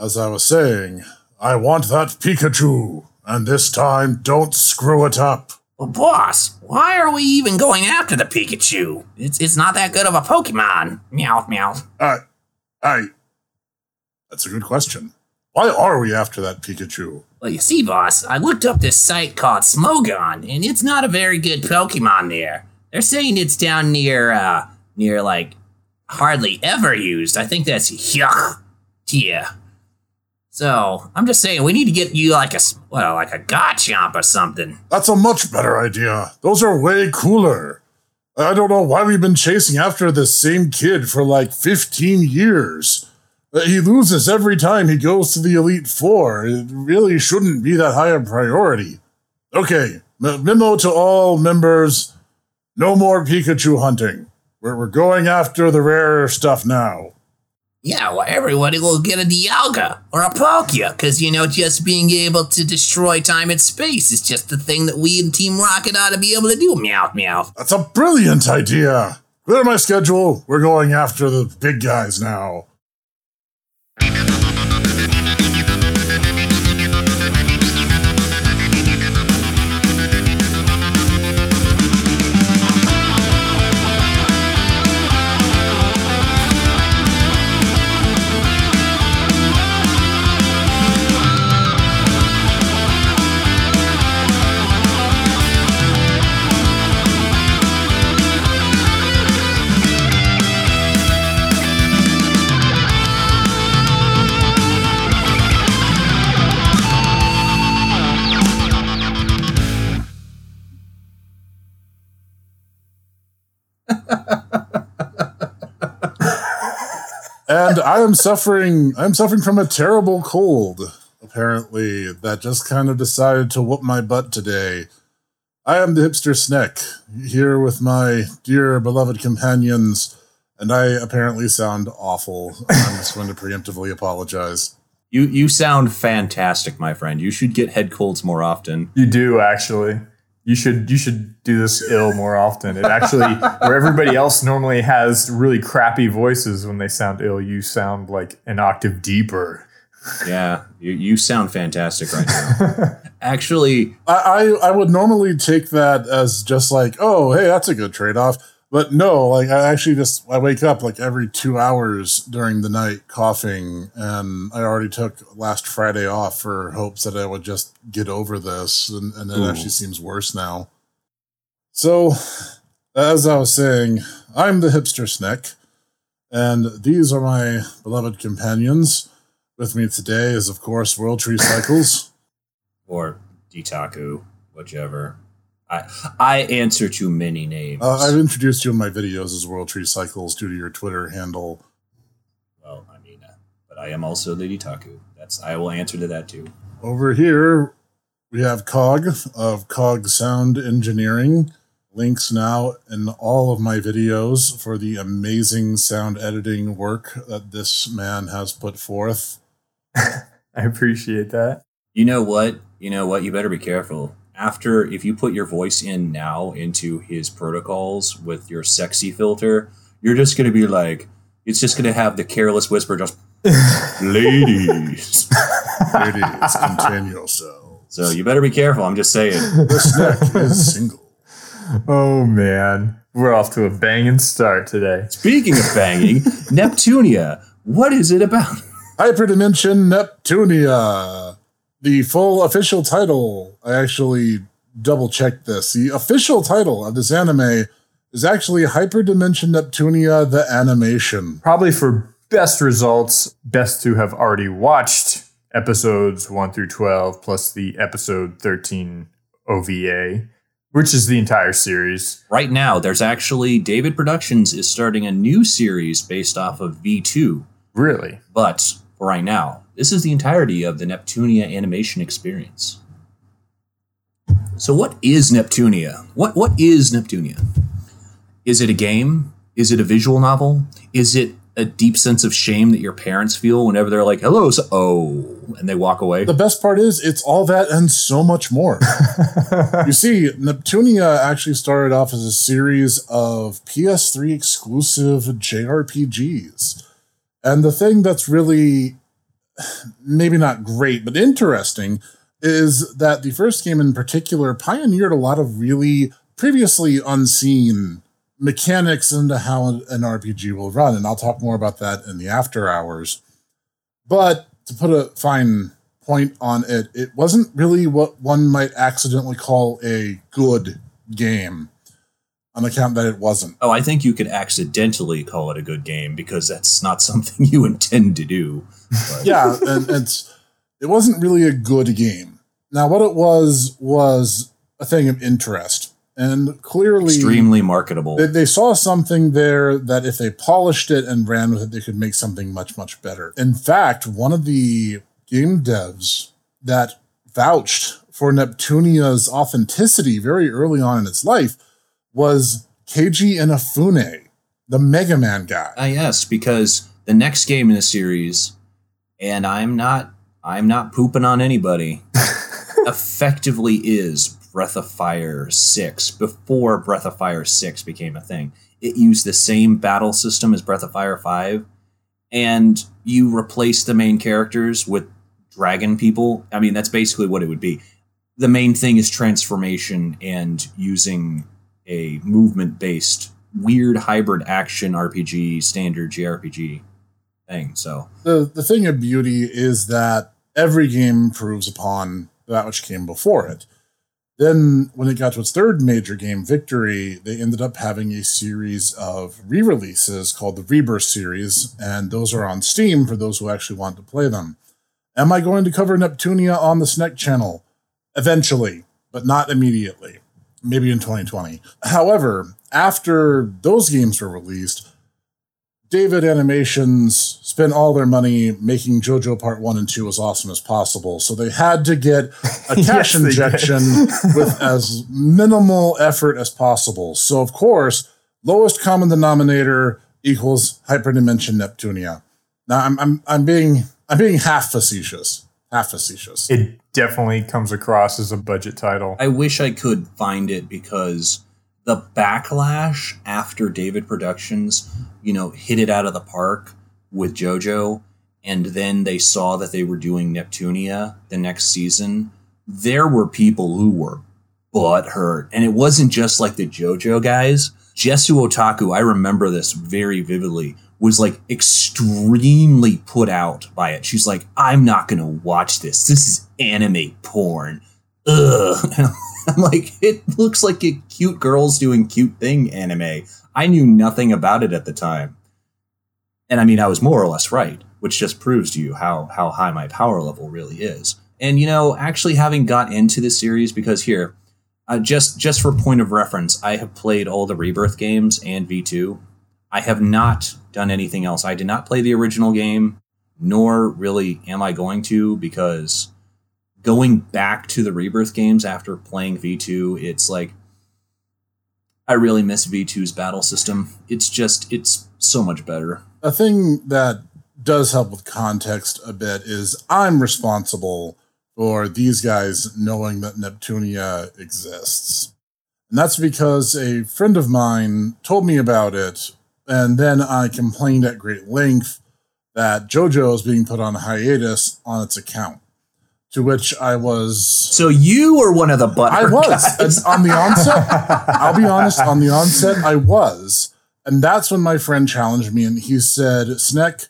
as I was saying, I want that Pikachu, and this time don't screw it up. Well, boss, why are we even going after the Pikachu? It's it's not that good of a Pokemon. Meow meow. I, I. That's a good question. Why are we after that Pikachu? Well, you see, boss, I looked up this site called Smogon, and it's not a very good Pokemon there. They're saying it's down near, uh, near like hardly ever used. I think that's Hyuk Tia. So I'm just saying we need to get you like a well, like a Garchomp or something. That's a much better idea. Those are way cooler. I don't know why we've been chasing after this same kid for like 15 years. Uh, He loses every time he goes to the Elite Four. It really shouldn't be that high a priority. Okay, memo to all members no more Pikachu hunting. We're going after the rarer stuff now. Yeah, well, everybody will get a Dialga or a Palkia, because, you know, just being able to destroy time and space is just the thing that we in Team Rocket ought to be able to do. Meow, meow. That's a brilliant idea. Clear my schedule. We're going after the big guys now. And I am suffering. I'm suffering from a terrible cold. Apparently, that just kind of decided to whoop my butt today. I am the hipster Sneck here with my dear beloved companions, and I apparently sound awful. I'm just going to preemptively apologize. You you sound fantastic, my friend. You should get head colds more often. You do actually. You should you should do this ill more often. It actually where everybody else normally has really crappy voices when they sound ill, you sound like an octave deeper. Yeah, you, you sound fantastic right now. Actually, I, I I would normally take that as just like, oh, hey, that's a good trade off. But no, like I actually just I wake up like every two hours during the night coughing, and I already took last Friday off for hopes that I would just get over this, and, and it Ooh. actually seems worse now. So, as I was saying, I'm the hipster Sneck, and these are my beloved companions. With me today is, of course, World Tree Cycles. or Ditaku, whichever. I I answer to many names. Uh, I've introduced you in my videos as World Tree Cycles due to your Twitter handle. well, I mean, uh, but I am also Lady Taku. That's I will answer to that too. Over here, we have Cog of Cog Sound Engineering. Links now in all of my videos for the amazing sound editing work that this man has put forth. I appreciate that. You know what? You know what? You better be careful. After, if you put your voice in now into his protocols with your sexy filter, you're just going to be like, it's just going to have the careless whisper, just ladies. Ladies, contain yourselves. So you better be careful. I'm just saying. This neck is single. Oh man. We're off to a banging start today. Speaking of banging, Neptunia, what is it about? Hyperdimension Neptunia. The full official title. I actually double checked this. The official title of this anime is actually Hyperdimension Neptunia the animation. Probably for best results, best to have already watched episodes 1 through 12 plus the episode 13 OVA, which is the entire series. Right now, there's actually David Productions is starting a new series based off of V2. Really? But for right now, this is the entirety of the Neptunia animation experience. So, what is Neptunia? What what is Neptunia? Is it a game? Is it a visual novel? Is it a deep sense of shame that your parents feel whenever they're like, "Hello, so- oh," and they walk away? The best part is it's all that and so much more. you see, Neptunia actually started off as a series of PS3 exclusive JRPGs. And the thing that's really maybe not great, but interesting is that the first game in particular pioneered a lot of really previously unseen mechanics into how an RPG will run. And I'll talk more about that in the after hours. But to put a fine point on it, it wasn't really what one might accidentally call a good game on account that it wasn't. Oh, I think you could accidentally call it a good game because that's not something you intend to do. Yeah, and it's it wasn't really a good game. Now, what it was was a thing of interest, and clearly, extremely marketable. they, they saw something there that if they polished it and ran with it, they could make something much much better. In fact, one of the game devs that vouched for Neptunia's authenticity very early on in its life was Keiji Inafune, the Mega Man guy. Ah, yes, because the next game in the series, and I'm not, I'm not pooping on anybody. effectively, is Breath of Fire Six before Breath of Fire Six became a thing. It used the same battle system as Breath of Fire Five, and you replace the main characters with dragon people. I mean, that's basically what it would be. The main thing is transformation and using a movement based weird hybrid action RPG standard JRPG thing. So the the thing of beauty is that every game improves upon that which came before it. Then, when it got to its third major game, Victory, they ended up having a series of re releases called the Rebirth series, and those are on Steam for those who actually want to play them. Am I going to cover Neptunia on the SNEC channel? Eventually, but not immediately. Maybe in 2020. However, after those games were released, David Animations spent all their money making JoJo Part 1 and 2 as awesome as possible. So they had to get a cash Yes, injection with as minimal effort as possible. So, of course, lowest common denominator equals hyperdimension Neptunia. Now, I'm, I'm, I'm being I'm being half facetious. Half facetious. It definitely comes across as a budget title. I wish I could find it because the backlash after David Productions, you know, hit it out of the park with JoJo, and then they saw that they were doing Neptunia the next season. There were people who were butthurt, and it wasn't just like the JoJo guys. Jesu Otaku, I remember this very vividly, was like extremely put out by it. She's like, I'm not gonna watch this. This is anime porn. Ugh. I'm like, it looks like a cute girls doing cute thing anime. I knew nothing about it at the time. And I mean, I was more or less right, which just proves to you how, how high my power level really is. And, you know, actually having got into this series, because here, uh, just, just for point of reference, I have played all the Rebirth games and V2. I have not done anything else. I did not play the original game, nor really am I going to, because going back to the rebirth games after playing v2 it's like i really miss v2's battle system it's just it's so much better a thing that does help with context a bit is I'm responsible for these guys knowing that Neptunia exists. And that's because a friend of mine told me about it, and then I complained at great length that JoJo is being put on hiatus on its account. To which I was so you were one of the butt I was on the onset. I'll be honest. On the onset, I was, and that's when my friend challenged me, and he said, "Sneck,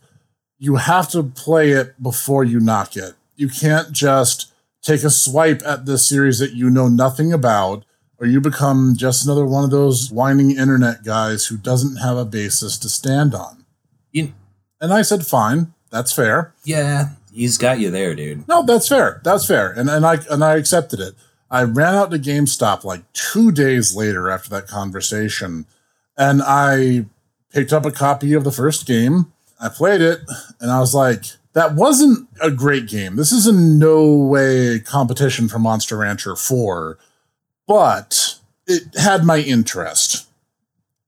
you have to play it before you knock it. You can't just take a swipe at this series that you know nothing about." Or you become just another one of those whining internet guys who doesn't have a basis to stand on. You- And I said, fine, that's fair. yeah he's got you there dude No, that's fair. That's fair. And and I and I accepted it. I ran out to GameStop like two days later after that conversation, and I picked up a copy of the first game. I played it, and I was like, that wasn't a great game. This is in no way competition for Monster Rancher 4, but it had my interest.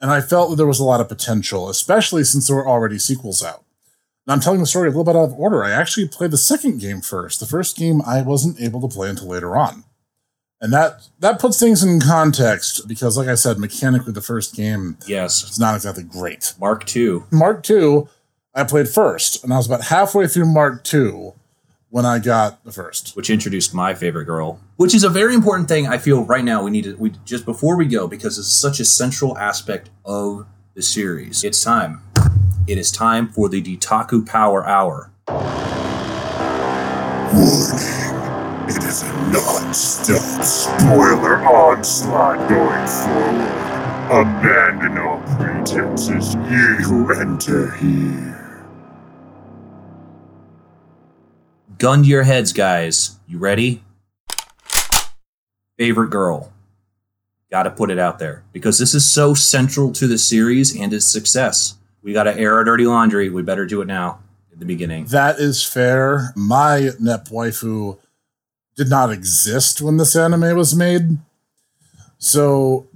And I felt that there was a lot of potential, especially since there were already sequels out. And I'm telling the story a little bit out of order. I actually played the second game first. The first game I wasn't able to play until later on. And that that puts things in context because like I said, mechanically the first game yes it's not exactly great. mark 2 Mark II I played first, and I was about halfway through Mark Two when I got the first. which introduced my favorite girl, which is a very important thing. I feel right now we need to we just before we go because it's such a central aspect of the series. It's time. It is time for the Ditaku Power Hour. Warning! It is a non-stop spoiler onslaught going forward. Abandon all pretenses, ye who enter here. Gun to your heads, guys. You ready? Favorite girl. Got to put it out there because this is so central to the series and its success. We got to air our dirty laundry. We better do it now at the beginning. That is fair. My Nep waifu did not exist when this anime was made. So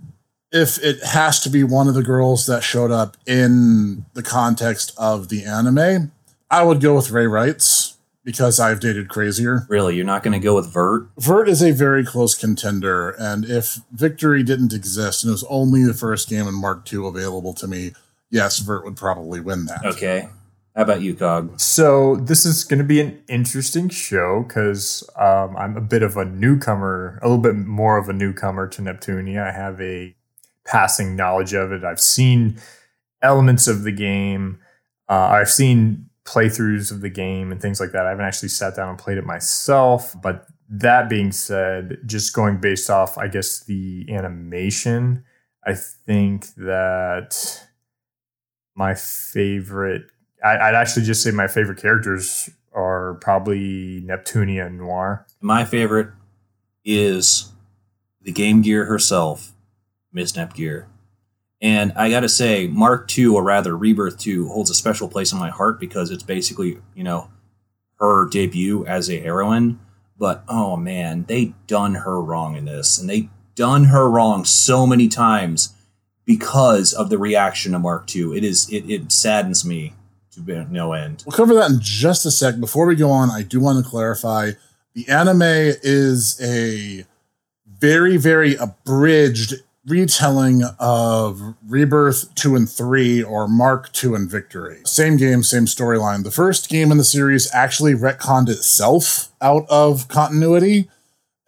if it has to be one of the girls that showed up in the context of the anime, I would go with Rei Ryghts because I've dated crazier. Really, you're not going to go with Vert? Vert is a very close contender, and if Victory didn't exist and it was only the first game in Mark II available to me, yes, Vert would probably win that. Okay. How about you, Cog? So this is going to be an interesting show because um, I'm a bit of a newcomer, a little bit more of a newcomer to Neptunia. I have a passing knowledge of it. I've seen elements of the game. Uh, I've seen playthroughs of the game and things like that. I haven't actually sat down and played it myself. But that being said, just going based off, I guess, the animation, I think that my favorite I, I'd actually just say my favorite characters are probably Neptunia and Noir. My favorite is the Game Gear herself, Miss Nepgear. And I gotta say, Mark II, or rather Rebirth 2, holds a special place in my heart because it's basically, you know, her debut as a heroine. But oh man, they done her wrong in this. And they done her wrong so many times because of the reaction to Mark II. It is it, it saddens me to no end. We'll cover that in just a sec. Before we go on, I do want to clarify the anime is a very, very abridged retelling of Rebirth 2 and 3 or Mark 2 and Victory. Same game, same storyline. The first game in the series actually retconned itself out of continuity,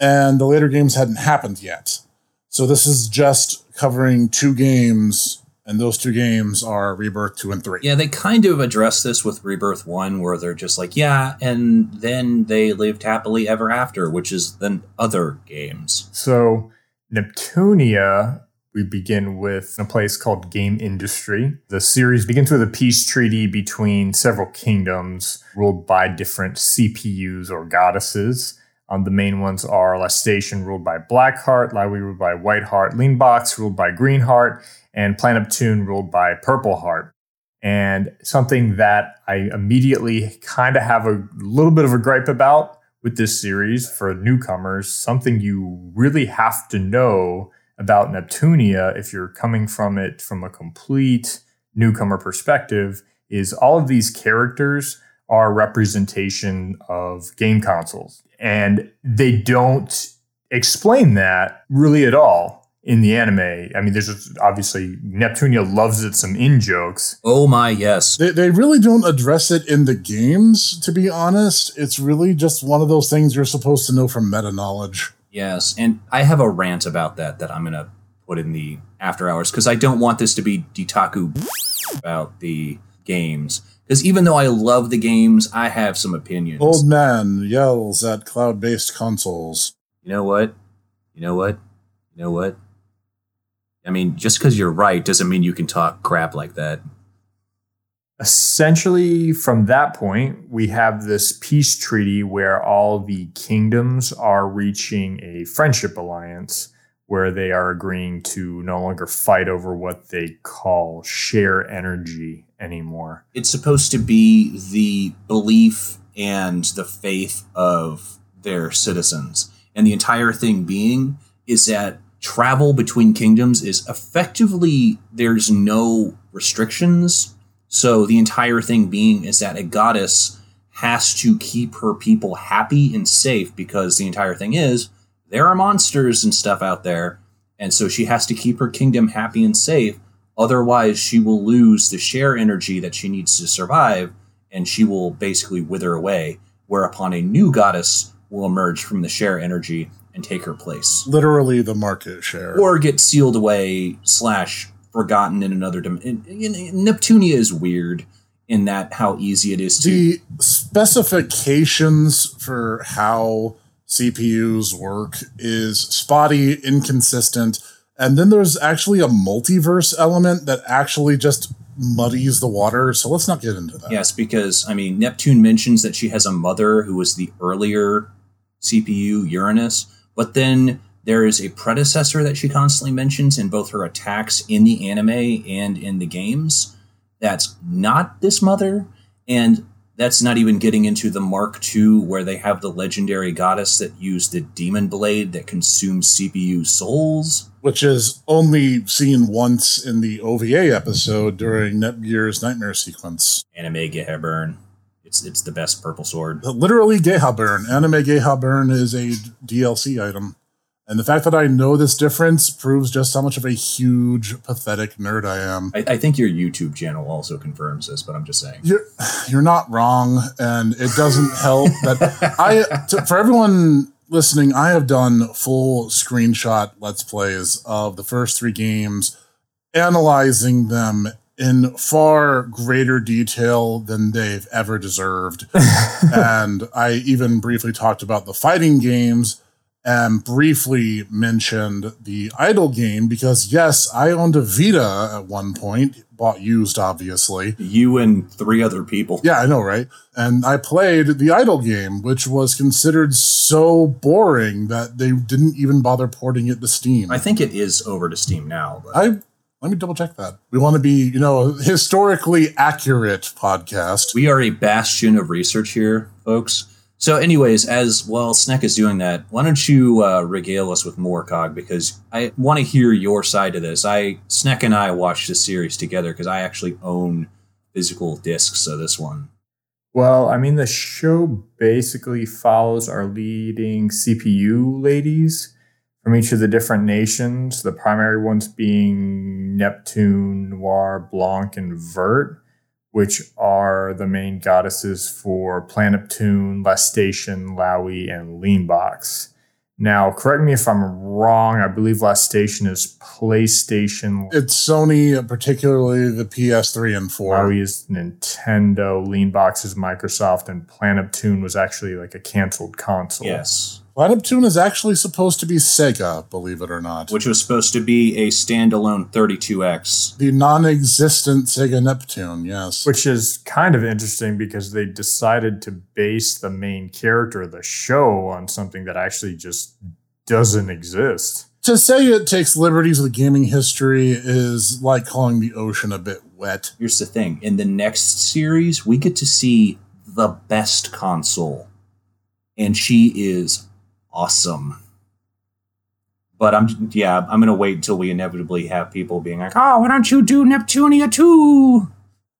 and the later games hadn't happened yet. So this is just covering two games and those two games are Rebirth 2 and 3. Yeah, they kind of address this with Rebirth 1, where they're just like, yeah, and then they lived happily ever after, which is then other games. So, Neptunia, we begin with a place called Game Industry. The series begins with a peace treaty between several kingdoms ruled by different CPUs or goddesses. Um, the main ones are Lastation, ruled by Blackheart, Lowee, ruled by Whiteheart, Leanbox, ruled by Greenheart, and Planet Neptune, ruled by Purpleheart. And something that I immediately kind of have a little bit of a gripe about with this series for newcomers, something you really have to know about Neptunia if you're coming from it from a complete newcomer perspective is all of these characters are representation of game consoles and they don't explain that really at all in the anime. I mean, there's just obviously Neptunia loves it some in jokes. Oh my yes. They, they really don't address it in the games, to be honest. It's really just one of those things you're supposed to know from meta knowledge. Yes, and I have a rant about that that I'm gonna put in the after hours because I don't want this to be Ditaku about the games. Because even though I love the games, I have some opinions. Old man yells at cloud based consoles. You know what? You know what? You know what? I mean, just because you're right doesn't mean you can talk crap like that. Essentially, from that point, we have this peace treaty where all the kingdoms are reaching a friendship alliance where they are agreeing to no longer fight over what they call share energy anymore. It's supposed to be the belief and the faith of their citizens. And the entire thing being is that travel between kingdoms is effectively there's no restrictions. So the entire thing being is that a goddess has to keep her people happy and safe because the entire thing is there are monsters and stuff out there. And so she has to keep her kingdom happy and safe Otherwise, she will lose the share energy that she needs to survive, and she will basically wither away. Whereupon a new goddess will emerge from the share energy and take her place, Literally the market share. or get sealed away slash forgotten in another dimension. Neptunia is weird in that how easy it is to. the specifications for how CPUs work is spotty, inconsistent, and then there's actually a multiverse element that actually just muddies the water. So let's not get into that. Yes, because I mean, Neptune mentions that she has a mother who was the earlier CPU, Uranus, but then there is a predecessor that she constantly mentions in both her attacks in the anime and in the games. That's not this mother, and that's not even getting into the Mark II, where they have the legendary goddess that used the demon blade that consumes CPU souls. Which is only seen once in the OVA episode during Nepgear's nightmare sequence. Anime Gehaburn. It's it's the best purple sword. Literally, Gehaburn. Anime Gehaburn is a DLC item. And the fact that I know this difference proves just how much of a huge, pathetic nerd I am. I, I think your YouTube channel also confirms this, but I'm just saying. You're you're not wrong, and it doesn't help that I to, for everyone listening, I have done full screenshot let's plays of the first three games, analyzing them in far greater detail than they've ever deserved. and I even briefly talked about the fighting games and briefly mentioned the idle game because yes, I owned a Vita at one point, bought used obviously. You and three other people. Yeah, I know, right? And I played the idle game, which was considered so boring that they didn't even bother porting it to Steam. I think it is over to Steam now. But I let me double check that. We want to be, you know, a historically accurate podcast. we are a bastion of research here, folks. So, anyways, as well, Sneck is doing that. Why don't you uh, regale us with more, Cog? Because I want to hear your side of this. I Sneck and I watched this series together because I actually own physical discs of this one. Well, I mean, the show basically follows our leading CPU ladies from each of the different nations, the primary ones being Neptune, Noir, Blanc, and Vert, which are the main goddesses for Planeptune, Lastation, Lowee, and Leanbox. Now, correct me if I'm wrong. I believe Lastation is PlayStation. It's Sony, particularly the PS3 and 4. Lowee is Nintendo. Leanbox is Microsoft, and Planeptune was actually like a canceled console. Yes. Planeptune is actually supposed to be Sega, believe it or not. Which was supposed to be a standalone 32X. the non-existent Sega Neptune, yes. Which is kind of interesting because they decided to base the main character of the show on something that actually just doesn't exist. to say it takes liberties with gaming history is like calling the ocean a bit wet. Here's the thing in the next series, we get to see the best console, and she is awesome. But I'm, yeah, I'm gonna wait until we inevitably have people being like, oh, why don't you do Neptunia too?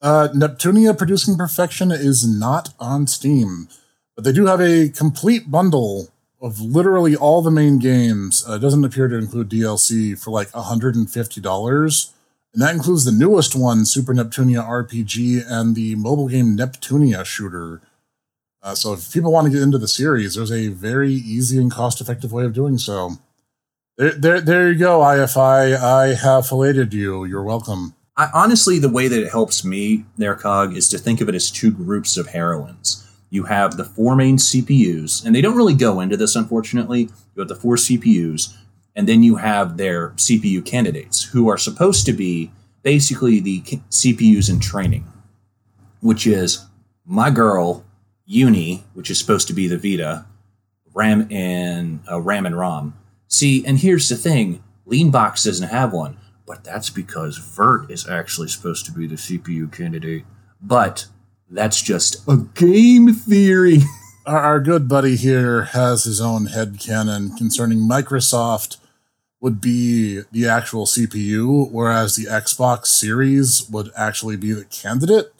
Uh, Neptunia Producing Perfection is not on Steam, but they do have a complete bundle of literally all the main games. Uh, it doesn't appear to include DLC for like $150. And that includes the newest one, Super Neptunia RPG, and the mobile game Neptunia Shooter. Uh, so if people want to get into the series, there's a very easy and cost-effective way of doing so. There, there, there you go, IFI. I have filleted you. You're welcome. I, honestly, the way that it helps me there, Cog, is to think of it as two groups of heroines. You have the four main CPUs, and they don't really go into this, unfortunately. You have the four CPUs, and then you have their CPU candidates, who are supposed to be basically the CPUs in training, which is my girl, Uni, which is supposed to be the Vita, Ram and uh, Ram and ROM. See, and here's the thing: Leanbox doesn't have one, but that's because Vert is actually supposed to be the CPU candidate. But that's just a game theory. our, good buddy here has his own head headcanon concerning Microsoft would be the actual CPU, whereas the Xbox Series would actually be the candidate.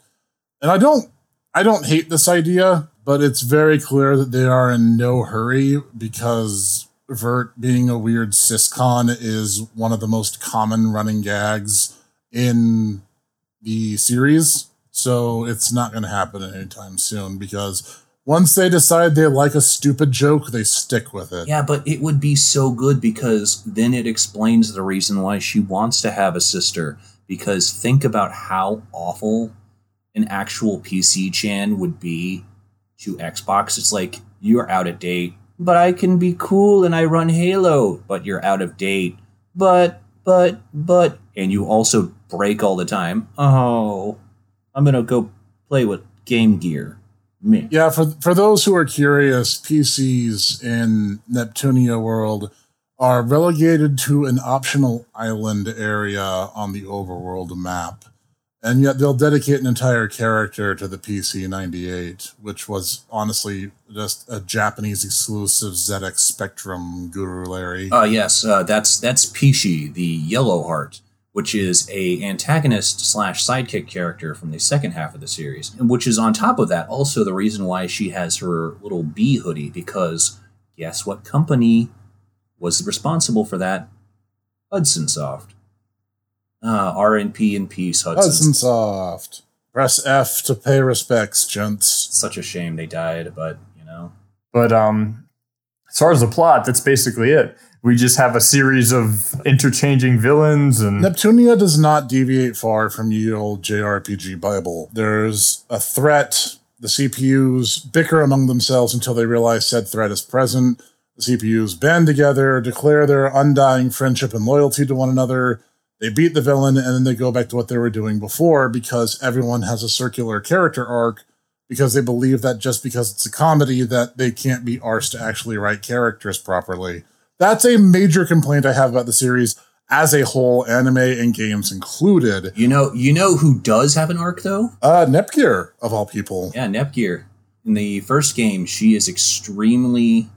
And I don't I don't hate this idea, but it's very clear that they are in no hurry because Vert being a weird syscon is one of the most common running gags in the series, so it's not going to happen anytime soon because once they decide they like a stupid joke, they stick with it. Yeah, but it would be so good because then it explains the reason why she wants to have a sister. Because think about how awful an actual PC Chan would be to Xbox. It's like, you're out of date, but I can be cool and I run Halo, but you're out of date. But, but, but, and you also break all the time. Oh, I'm gonna go play with Game Gear. Me. Yeah, for for those who are curious, PCs in Neptunia world are relegated to an optional island area on the overworld map. And yet they'll dedicate an entire character to the PC 98, which was honestly just a Japanese exclusive ZX Spectrum Guru Larry. Uh, yes, uh, that's that's Peashy, the Yellow Heart, which is a antagonist slash sidekick character from the second half of the series, and which is on top of that also the reason why she has her little bee hoodie because guess what company was responsible for that? Hudson Soft. Uh, RNP in peace, Hudson. Hudson Soft. Press F to pay respects, gents. Such a shame they died, but you know. But um, as far as the plot, that's basically it. We just have a series of interchanging villains and Neptunia does not deviate far from ye old JRPG Bible. There's a threat. The CPUs bicker among themselves until they realize said threat is present. The CPUs band together, declare their undying friendship and loyalty to one another. They beat the villain, and then they go back to what they were doing before because everyone has a circular character arc because they believe that just because it's a comedy that they can't be arsed to actually write characters properly. That's a major complaint I have about the series as a whole, anime and games included. You know, you know who does have an arc though? Uh, Nepgear, of all people. Yeah, Nepgear. In the first game, she is extremely,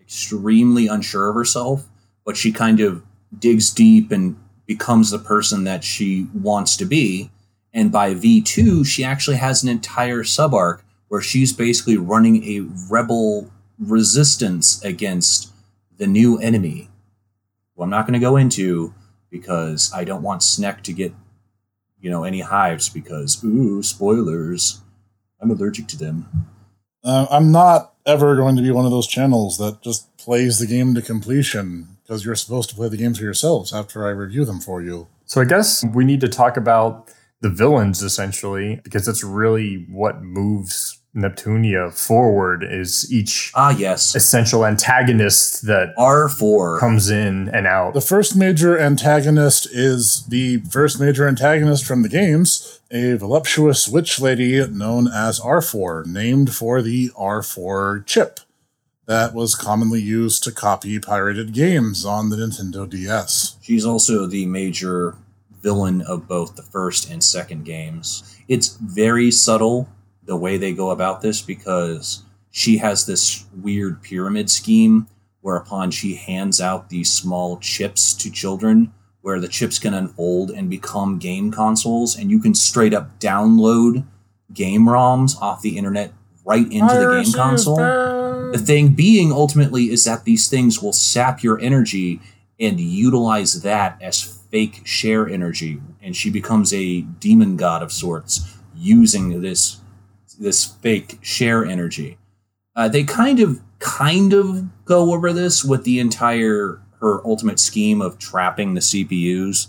extremely unsure of herself, but she kind of digs deep and becomes the person that she wants to be. And by V2, she actually has an entire sub arc where she's basically running a rebel resistance against the new enemy. Who I'm not going to go into because I don't want Sneck to get, you know, any hives because, ooh, spoilers. I'm allergic to them. Uh, I'm not ever going to be one of those channels that just plays the game to completion because you're supposed to play the games for yourselves after I review them for you. So I guess we need to talk about the villains essentially, because that's really what moves Neptunia forward is each Ah, yes. essential antagonist that R4. comes in and out. The first major antagonist is the first major antagonist from the games, a voluptuous witch lady known as R4, named for the R4 chip that was commonly used to copy pirated games on the Nintendo DS. She's also the major villain of both the first and second games. It's very subtle the way they go about this because she has this weird pyramid scheme whereupon she hands out these small chips to children where the chips can unfold and become game consoles and you can straight up download game ROMs off the internet right into the game console. The thing being ultimately is that these things will sap your energy and utilize that as fake share energy and she becomes a demon god of sorts using this this fake share energy. Uh, they kind of kind of go over this with the entire her ultimate scheme of trapping the CPUs,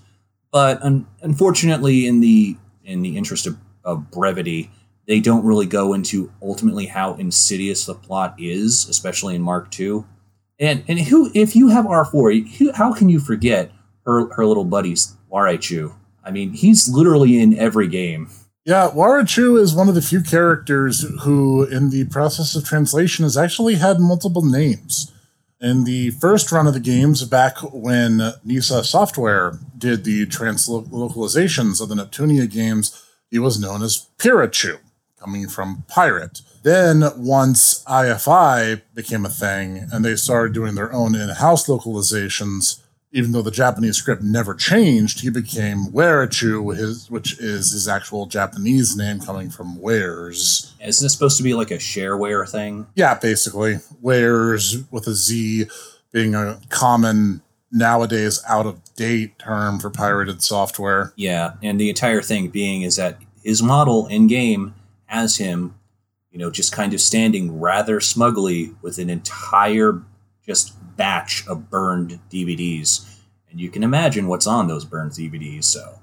but un- unfortunately, in the in the interest of, of brevity, they don't really go into ultimately how insidious the plot is, especially in Mark II. And and who if you have R four, how can you forget her her little buddies Warechu? I mean, he's literally in every game. Yeah, Warechu is one of the few characters who, in the process of translation, has actually had multiple names. In the first run of the games, back when Nisa Software did the translocalizations of the Neptunia games, he was known as Pirachu, coming from pirate. Then, once IFI became a thing and they started doing their own in house localizations, even though the Japanese script never changed, he became Warechu, his, which is his actual Japanese name coming from Wares. Isn't this supposed to be like a shareware thing? Yeah, basically. Wares with a Z being a common nowadays out of date term for pirated software. Yeah, and the entire thing being is that his model in game has him, you know, just kind of standing rather smugly with an entire just batch of burned DVDs. And you can imagine what's on those burned DVDs, so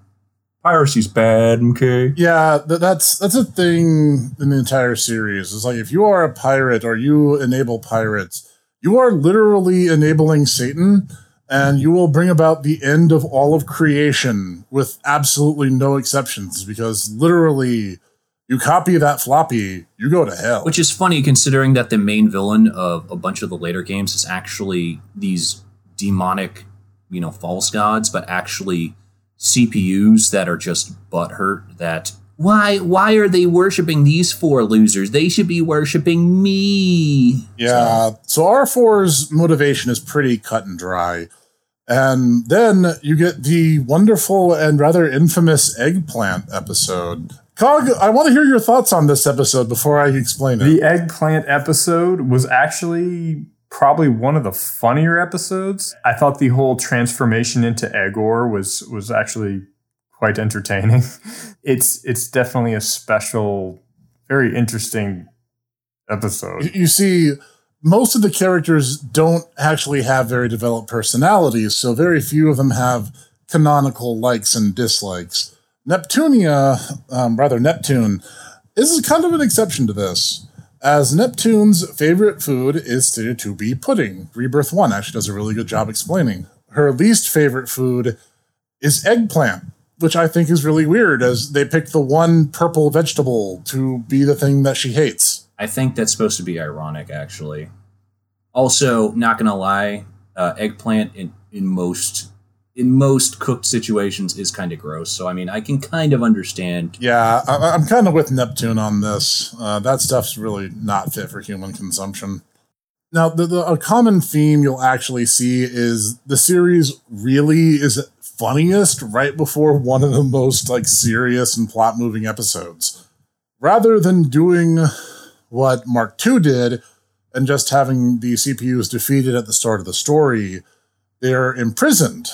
piracy's bad, okay? Yeah, th- that's that's a thing in the entire series. It's like if you are a pirate or you enable pirates, you are literally enabling Satan, and you will bring about the end of all of creation with absolutely no exceptions. Because literally, you copy that floppy, you go to hell. Which is funny considering that the main villain of a bunch of the later games is actually these demonic, you know, false gods, but actually CPUs that are just butthurt that why why are they worshiping these four losers? They should be worshiping me. Yeah. So R4's motivation is pretty cut and dry. And then you get the wonderful and rather infamous eggplant episode. Cog, I want to hear your thoughts on this episode before I explain it. The eggplant episode was actually probably one of the funnier episodes. I thought the whole transformation into Egor was was actually quite entertaining. It's it's definitely a special, very interesting episode. you see, most of the characters don't actually have very developed personalities, so very few of them have canonical likes and dislikes. Neptunia, um, rather Neptune, is kind of an exception to this, as Neptune's favorite food is stated to be pudding. Rebirth 1 actually does a really good job explaining. Her least favorite food is eggplant, which I think is really weird, as they picked the one purple vegetable to be the thing that she hates. I think that's supposed to be ironic, actually. Also, not gonna lie, uh, eggplant in, in most in most cooked situations is kind of gross. So I mean, I can kind of understand. Yeah, I, I'm kind of with Neptune on this. Uh, that stuff's really not fit for human consumption. Now, the, the a common theme you'll actually see is the series really is funniest right before one of the most like serious and plot moving episodes. Rather than doing what Mark II did and just having the CPUs defeated at the start of the story, they're imprisoned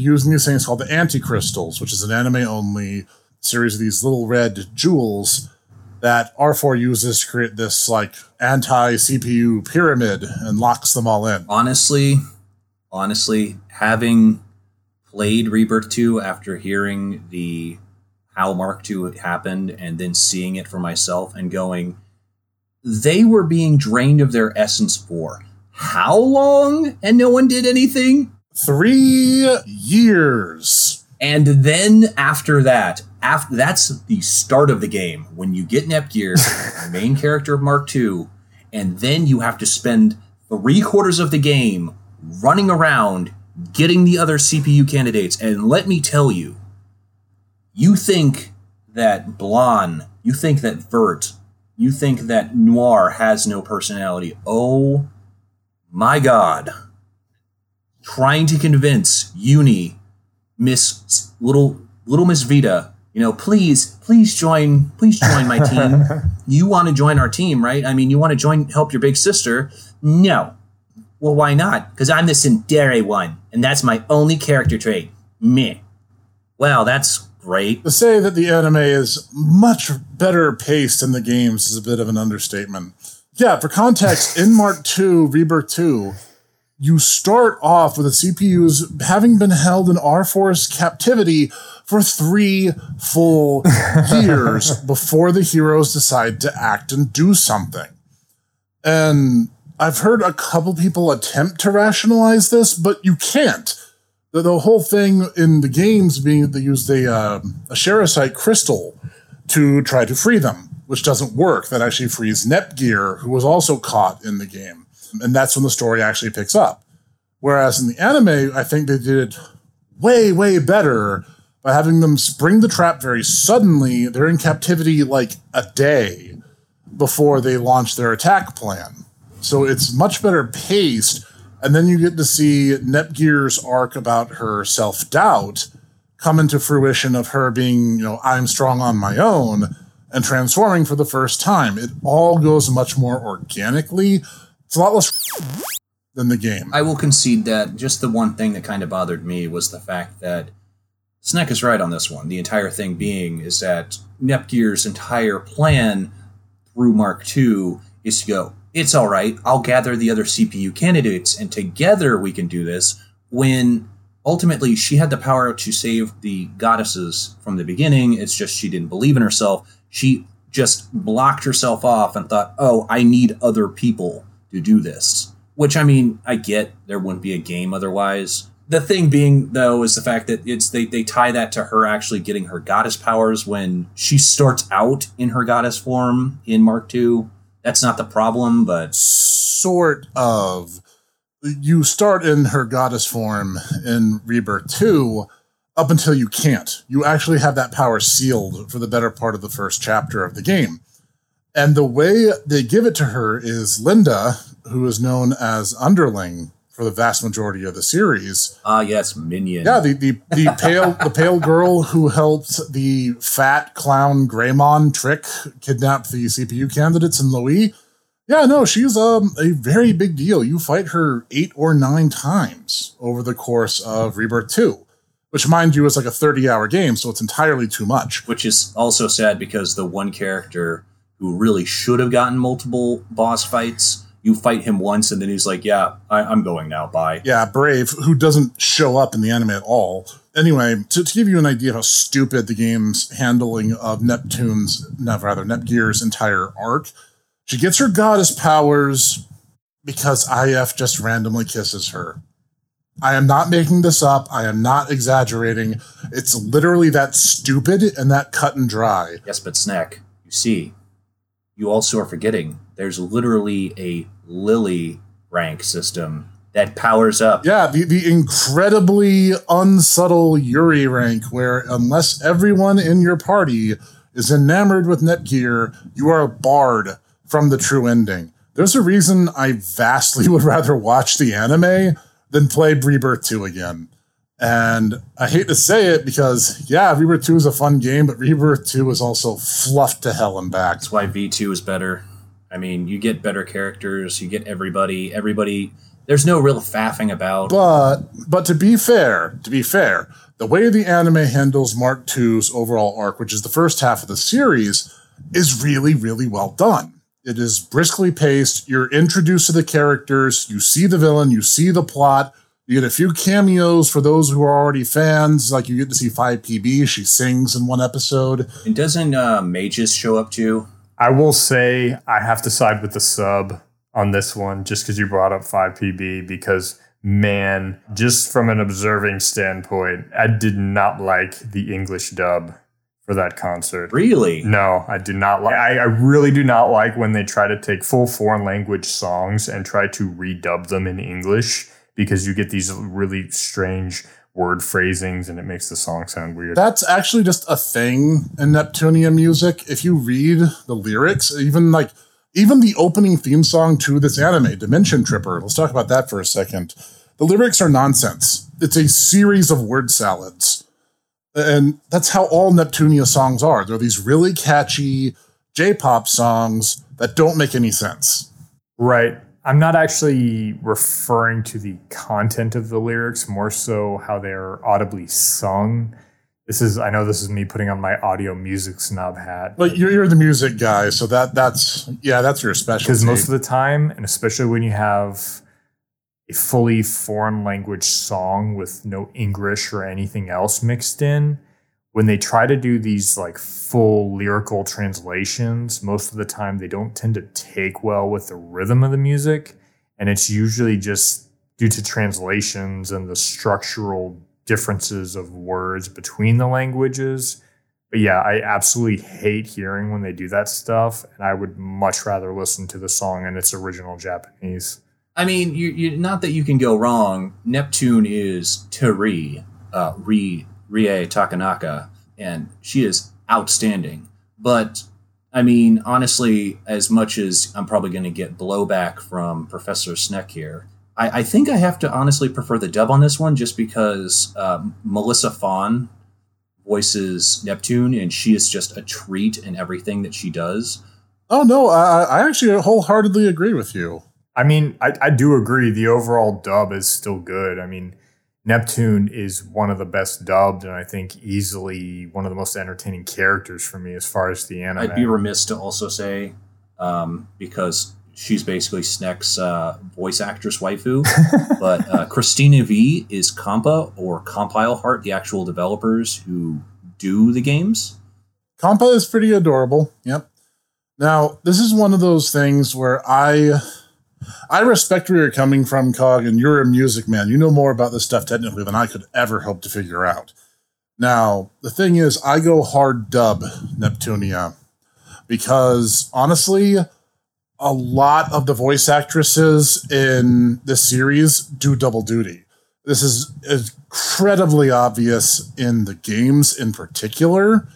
using these things called the anti-crystals, which is an anime only series of these little red jewels that R4 uses to create this like anti-CPU pyramid and locks them all in. Honestly, honestly, having played Rebirth 2 after hearing the how Mark II happened and then seeing it for myself and going, they were being drained of their essence for how long and no one did anything? Three years. And then after that, after that's the start of the game when you get Nepgear, the main character of Mark II, and then you have to spend three quarters of the game running around getting the other CPU candidates. And let me tell you, you think that Blonde, you think that Vert, you think that Noir has no personality. Oh my god. Trying to convince Uni, Miss Little Little Miss Vita, you know, please, please join, please join my team. you want to join our team, right? I mean, you want to join, help your big sister. No. Well, why not? Because I'm the tsundere one, and that's my only character trait. Me. Well, that's great. To say that the anime is much better paced than the games is a bit of an understatement. Yeah, for context, in Mark 2, Rebirth 2, you start off with the CPUs having been held in R4's captivity for three full years before the heroes decide to act and do something. And I've heard a couple people attempt to rationalize this, but you can't. The, the whole thing in the games being they used a, uh, a Sharicite crystal to try to free them, which doesn't work. That actually frees Nepgear, who was also caught in the game. And that's when the story actually picks up. Whereas in the anime, I think they did it way, way better by having them spring the trap very suddenly. They're in captivity like a day before they launch their attack plan. So it's much better paced. And then you get to see Nepgear's arc about her self doubt come into fruition of her being, you know, I'm strong on my own and transforming for the first time. It all goes much more organically. It's a lot less. than the game. I will concede that just the one thing that kind of bothered me was the fact that Sneck is right on this one. The entire thing being is that Nepgear's entire plan through Mark II is to go, it's all right, I'll gather the other CPU candidates and together we can do this. When ultimately she had the power to save the goddesses from the beginning, it's just she didn't believe in herself. She just blocked herself off and thought, oh, I need other people to do this. Which I mean, I get there wouldn't be a game otherwise. The thing being though is the fact that it's they, they tie that to her actually getting her goddess powers when she starts out in her goddess form in Mark II. That's not the problem, but sort of. You start in her goddess form in Rebirth 2 up until you can't. You actually have that power sealed for the better part of the first chapter of the game. And the way they give it to her is Linda, who is known as Underling for the vast majority of the series. ah yes, minion. Yeah, the, the, the pale the pale girl who helped the fat clown Greymon trick kidnap the CPU candidates in Lowee. Yeah, no, she's um, a very big deal. You fight her eight or nine times over the course of Rebirth 2, which, mind you, is like a 30 hour game, so it's entirely too much. which is also sad because the one character who really should have gotten multiple boss fights, you fight him once and then he's like, "Yeah, I, I'm going now. Bye." Yeah, Brave, who doesn't show up in the anime at all. Anyway, to, to give you an idea of how stupid the game's handling of Neptune's, no, rather, Nepgear's entire arc, she gets her goddess powers because IF just randomly kisses her. I am not making this up. I am not exaggerating. It's literally that stupid and that cut and dry. Yes, but Snack, you see, you also are forgetting there's literally a Lily rank system that powers up. Yeah, the, the incredibly unsubtle Yuri rank, where unless everyone in your party is enamored with Nepgear, you are barred from the true ending. There's a reason I vastly would rather watch the anime than play Rebirth 2 again. And I hate to say it because, yeah, Rebirth 2 is a fun game, but Rebirth 2 is also fluffed to hell and back. That's why V2 is better. I mean, you get better characters, you get everybody, everybody. There's no real faffing about. But but to be fair, to be fair, the way the anime handles Mark II's overall arc, which is the first half of the series, is really, really well done. It is briskly paced. You're introduced to the characters, you see the villain, you see the plot, you get a few cameos for those who are already fans, like you get to see 5PB, she sings in one episode. and doesn't uh, Mages show up too? I will say I have to side with the sub on this one just because you brought up 5PB because man, just from an observing standpoint, I did not like the English dub for that concert. Really? No, I do not like. I, I really do not like when they try to take full foreign language songs and try to redub them in English because you get these really strange word phrasings and it makes the song sound weird. That's actually just a thing in Neptunia music. If you read the lyrics, even like even the opening theme song to this anime, Dimension Tripper, let's talk about that for a second. The lyrics are nonsense. It's a series of word salads. And that's how all Neptunia songs are. They're these really catchy J-pop songs that don't make any sense. Right. I'm not actually referring to the content of the lyrics, more so how they're audibly sung. This is I know this is me putting on my audio music snob hat. But you're, you're the music guy, so that that's yeah, that's your specialty. because most of the time, and especially when you have a fully foreign language song with no English or anything else mixed in, when they try to do these like full lyrical translations, most of the time they don't tend to take well with the rhythm of the music. And it's usually just due to translations and the structural differences of words between the languages. But yeah, I absolutely hate hearing when they do that stuff, and I would much rather listen to the song in its original Japanese. I mean, you, you not that you can go wrong. Neptune is Teri, uh, Rie Rie Takanaka, and she is outstanding. But I mean, honestly, as much as I'm probably going to get blowback from Professor Sneck here, I, I think I have to honestly prefer the dub on this one, just because um, Melissa Fahn voices Neptune, and she is just a treat in everything that she does. Oh no, I, I actually wholeheartedly agree with you. I mean, I, I do agree. The overall dub is still good. I mean, Neptune is one of the best dubbed, and I think easily one of the most entertaining characters for me as far as the anime. I'd be remiss to also say, um, because she's basically Sneck's uh, voice actress waifu, but uh, Cristina Vee is Compa or Compile Heart, the actual developers who do the games. Compa is pretty adorable. Yep. Now, this is one of those things where I I respect where you're coming from, Cog, and you're a music man. You know more about this stuff technically than I could ever hope to figure out. Now, the thing is, I go hard dub Neptunia because honestly, a lot of the voice actresses in this series do double duty. This is incredibly obvious in the games in particular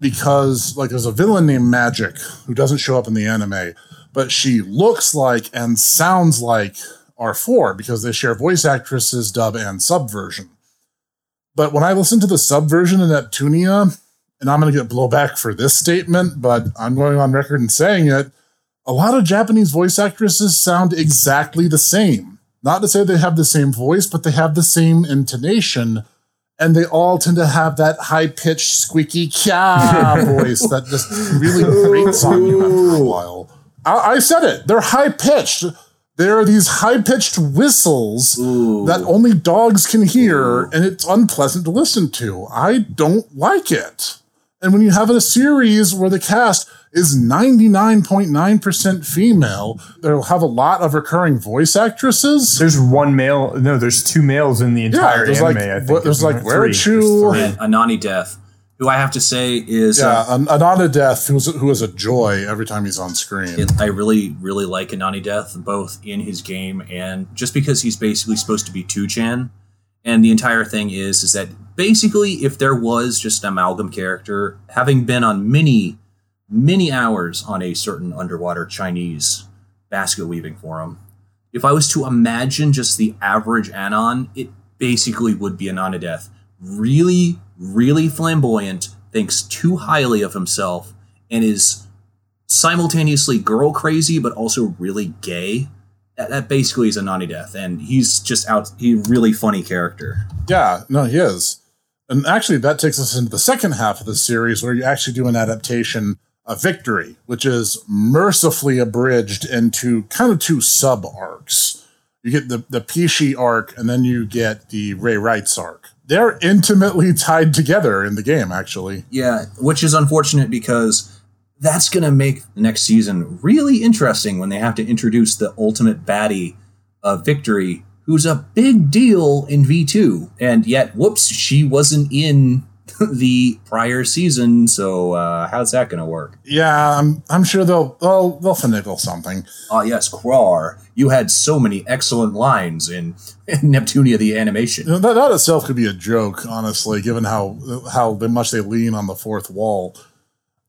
because, like, there's a villain named Magic who doesn't show up in the anime but she looks like and sounds like R4 because they share voice actresses, dub, and subversion. But when I listen to the subversion in Neptunia, and I'm going to get blowback for this statement, but I'm going on record and saying it, a lot of Japanese voice actresses sound exactly the same. Not to say they have the same voice, but they have the same intonation. And they all tend to have that high pitched, squeaky kya voice that just really grates on you after a while. I, I said it. They're high pitched. There are these high pitched whistles Ooh. that only dogs can hear, and it's unpleasant to listen to. I don't like it. And when you have a series where the cast is 99.9% female, they'll have a lot of recurring voice actresses. There's one male. No, there's two males in the entire there's anime. like- I think what- there's like there? Three. Warechu. There's Anonydeath, who I have to say is Yeah, uh, An- Anonydeath, who's, who is a joy every time he's on screen. it, I really, really like Anonydeath, both in his game and just because he's basically supposed to be Two-Chan. And the entire thing is, is that basically, if there was just an amalgam character, having been on many, many hours on a certain underwater Chinese basket weaving forum, if I was to imagine just the average Anon, it basically would be Anonydeath. Really, really flamboyant, thinks too highly of himself, and is simultaneously girl crazy but also really gay. That, that basically is Anonydeath, and he's just out. He really funny character. Yeah, no, he is. And actually, that takes us into the second half of the series where you actually do an adaptation of Victory, which is mercifully abridged into kind of two sub arcs. You get the, the Peashy arc, and then you get the Rei Ryghts arc. They're intimately tied together in the game, actually. Yeah, which is unfortunate because that's going to make the next season really interesting when they have to introduce the ultimate baddie of Victory, who's a big deal in V2. And yet, whoops, she wasn't in the prior season, so uh, how's that going to work? Yeah, I'm, I'm sure they'll, they'll, they'll finagle something. Ah, yes, Quar, you had so many excellent lines in, in Neptunia the animation. You know, that, that itself could be a joke, honestly, given how how much they lean on the fourth wall.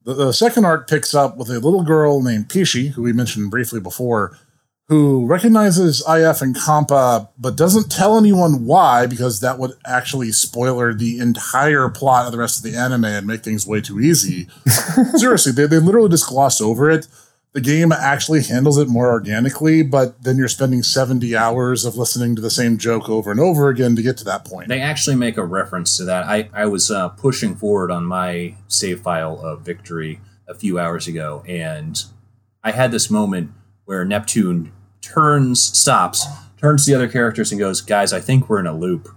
The, the second arc picks up with a little girl named Peashy, who we mentioned briefly before, who recognizes IF and Compa, but doesn't tell anyone why, because that would actually spoiler the entire plot of the rest of the anime and make things way too easy. Seriously, they, they literally just gloss over it. The game actually handles it more organically, but then you're spending 70 hours of listening to the same joke over and over again to get to that point. They actually make a reference to that. I, I was uh, pushing forward on my save file of Victory a few hours ago, and I had this moment where Neptune turns, stops, turns to the other characters and goes, Guys, I think we're in a loop.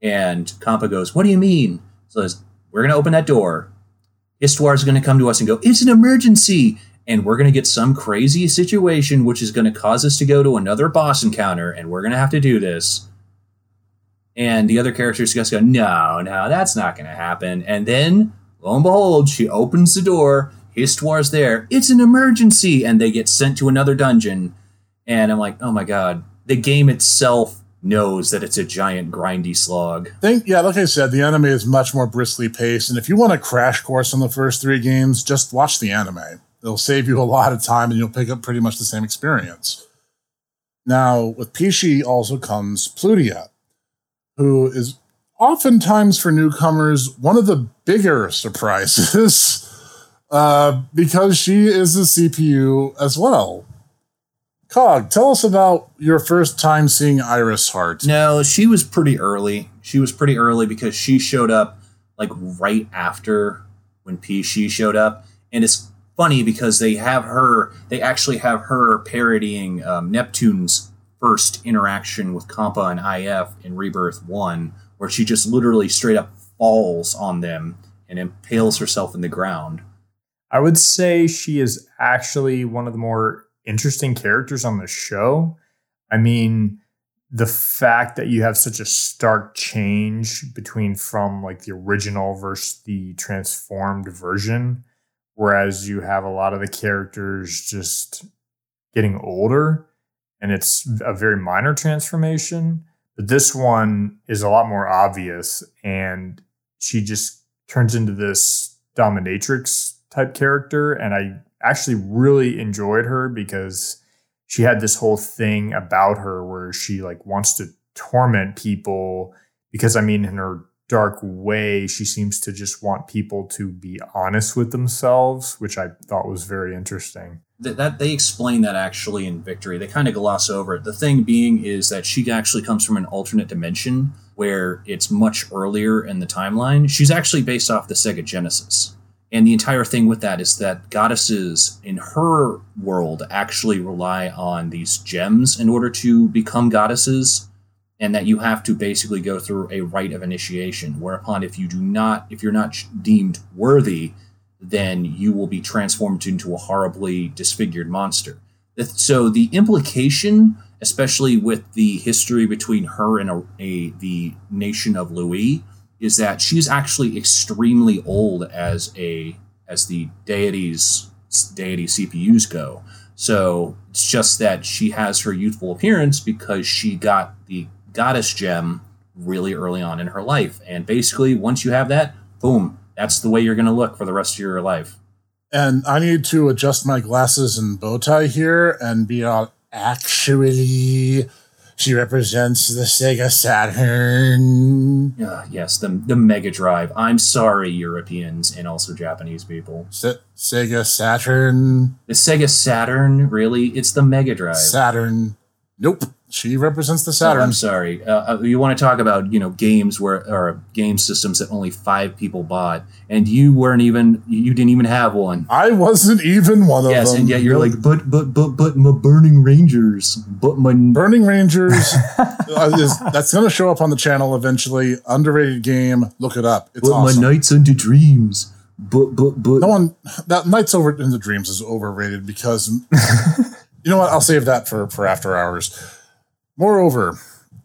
And Compa goes, What do you mean? So says, We're going to open that door. Histoire's going to come to us and go, It's an emergency. And we're going to get some crazy situation which is going to cause us to go to another boss encounter, and we're going to have to do this. And the other characters just go, no, no, that's not going to happen. And then, lo and behold, she opens the door. Histoire's there. It's an emergency. And they get sent to another dungeon. And I'm like, oh my God. The game itself knows that it's a giant grindy slog. think yeah like i said the anime is much more briskly paced and if you want a crash course on the first three games just watch the anime it'll save you a lot of time and you'll pick up pretty much the same experience now with Peashy also comes plutia who is oftentimes for newcomers one of the bigger surprises uh, because she is a cpu as well Cog, tell us about your first time seeing Iris Heart. No, she was pretty early. She was pretty early because she showed up like right after when Peashy showed up, and it's funny because they have her. They actually have her parodying um, Neptune's first interaction with Compa and IF in Rebirth One, where she just literally straight up falls on them and impales herself in the ground. I would say she is actually one of the more interesting characters on the show. I mean, the fact that you have such a stark change between from like the original versus the transformed version, whereas you have a lot of the characters just getting older and it's a very minor transformation. But this one is a lot more obvious and she just turns into this dominatrix type character. And I actually really enjoyed her because she had this whole thing about her where she like wants to torment people because I mean in her dark way she seems to just want people to be honest with themselves, which I thought was very interesting. That, that they explain that actually in Victory. They kind of gloss over it. The thing being is that she actually comes from an alternate dimension where it's much earlier in the timeline. She's actually based off the Sega Genesis. And the entire thing with that is that goddesses in her world actually rely on these gems in order to become goddesses, and that you have to basically go through a rite of initiation. Whereupon, if you do not, if you're not deemed worthy, then you will be transformed into a horribly disfigured monster. So the implication, especially with the history between her and a, a the nation of Lowee, is that she's actually extremely old as a as the deities deity CPUs go. So it's just that she has her youthful appearance because she got the goddess gem really early on in her life. And basically, once you have that, boom, that's the way you're going to look for the rest of your life. And I need to adjust my glasses and bow tie here and be all actually she represents the Sega Saturn. Uh, yes, the, the Mega Drive. I'm sorry, Europeans and also Japanese people. Se- Sega Saturn. The Sega Saturn, really? It's the Mega Drive. Saturn. Nope. She represents the Oh, Saturn. I'm sorry. Uh, uh, you want to talk about you know games where or game systems that only five people bought, and you weren't even you didn't even have one. I wasn't even one of them. Yes, and yet you're like, but but but but my Burning Rangers, but my Burning Rangers. uh, is, that's going to show up on the channel eventually. Underrated game. Look it up. It's but awesome. my Nights into Dreams, but but but no one that Nights Over in the Dreams is overrated because you know what? I'll save that for for after hours. Moreover,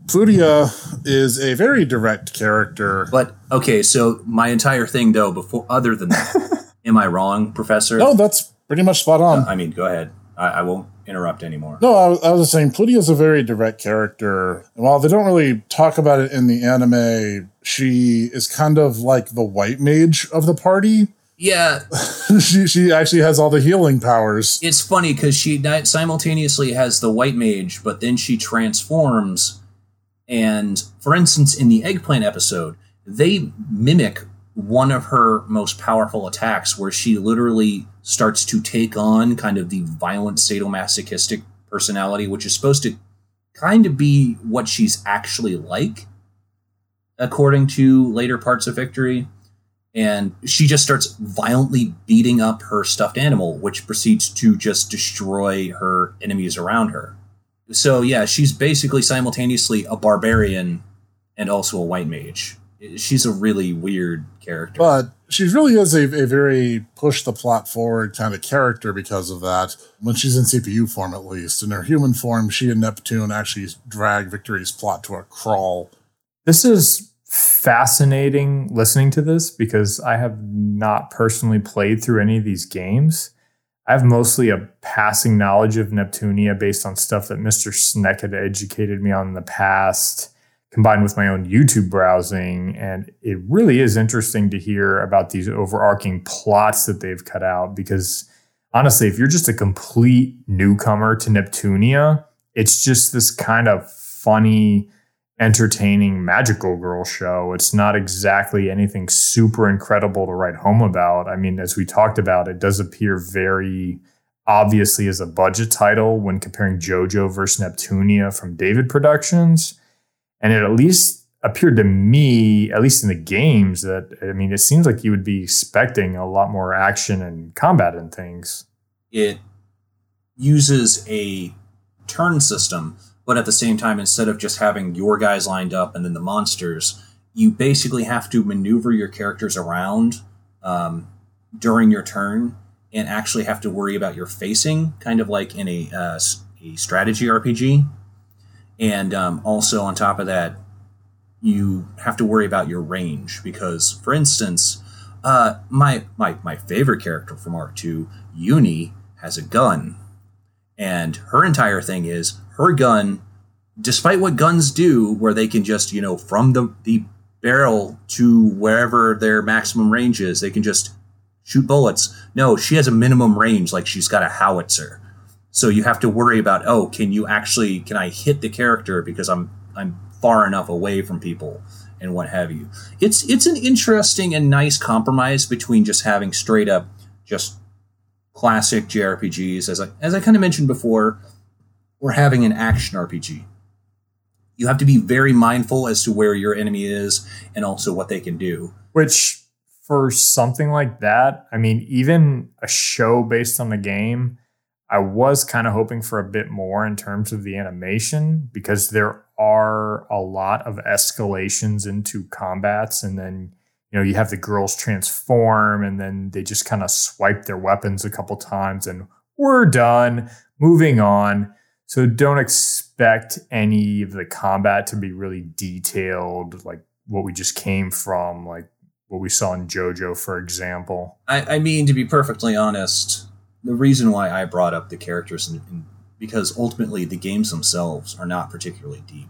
Plutia is a very direct character. But okay, so my entire thing though, before other than that, am I wrong, Professor? No, that's pretty much spot on. I mean, go ahead. I, I won't interrupt anymore. No, I, was- I was just saying, Plutia is a very direct character. And while they don't really talk about it in the anime, she is kind of like the white mage of the party. Yeah, she she actually has all the healing powers. it's funny because she simultaneously has the white mage, but then she transforms. And for instance, in the eggplant episode, they mimic one of her most powerful attacks, where she literally starts to take on kind of the violent sadomasochistic personality, which is supposed to kind of be what she's actually like, according to later parts of Victory and she just starts violently beating up her stuffed animal, which proceeds to just destroy her enemies around her. So yeah, she's basically simultaneously a barbarian and also a white mage. She's a really weird character. But she really is a, a very push the plot forward kind of character because of that. When she's in CPU form, at least. In her human form, she and Neptune actually drag Victory's plot to a crawl. This is fascinating listening to this because I have not personally played through any of these games. I have mostly a passing knowledge of Neptunia based on stuff that Mr. Sneck had educated me on in the past, combined with my own YouTube browsing. And it really is interesting to hear about these overarching plots that they've cut out because honestly, if you're just a complete newcomer to Neptunia, it's just this kind of funny, entertaining magical girl show. It's not exactly anything super incredible to write home about. I mean, as we talked about, it does appear very obviously as a budget title when comparing JoJo versus Neptunia from David Productions. And it at least appeared to me, at least in the games, that I mean, it seems like you would be expecting a lot more action and combat and things. It uses a turn system, but at the same time, instead of just having your guys lined up and then the monsters, you basically have to maneuver your characters around um, during your turn and actually have to worry about your facing, kind of like in a, uh, a strategy RPG. And um, also, on top of that, you have to worry about your range because, for instance, uh, my, my, my favorite character from Arc 2, Uni, has a gun. And her entire thing is her gun, despite what guns do, where they can just, you know, from the, the barrel to wherever their maximum range is, they can just shoot bullets. No, she has a minimum range, like she's got a howitzer. So you have to worry about, oh, can you actually can I hit the character because I'm I'm far enough away from people and what have you. It's it's an interesting and nice compromise between just having straight up just classic JRPGs, as I as I kind of mentioned before, or having an action RPG. You have to be very mindful as to where your enemy is and also what they can do. Which for something like that, I mean, even a show based on the game, I was kind of hoping for a bit more in terms of the animation because there are a lot of escalations into combats and then you know you have the girls transform and then they just kind of swipe their weapons a couple times and we're done moving on so don't expect any of the combat to be really detailed like what we just came from like what we saw in JoJo, for example. I, I mean, to be perfectly honest, the reason why I brought up the characters in, in, because ultimately the games themselves are not particularly deep.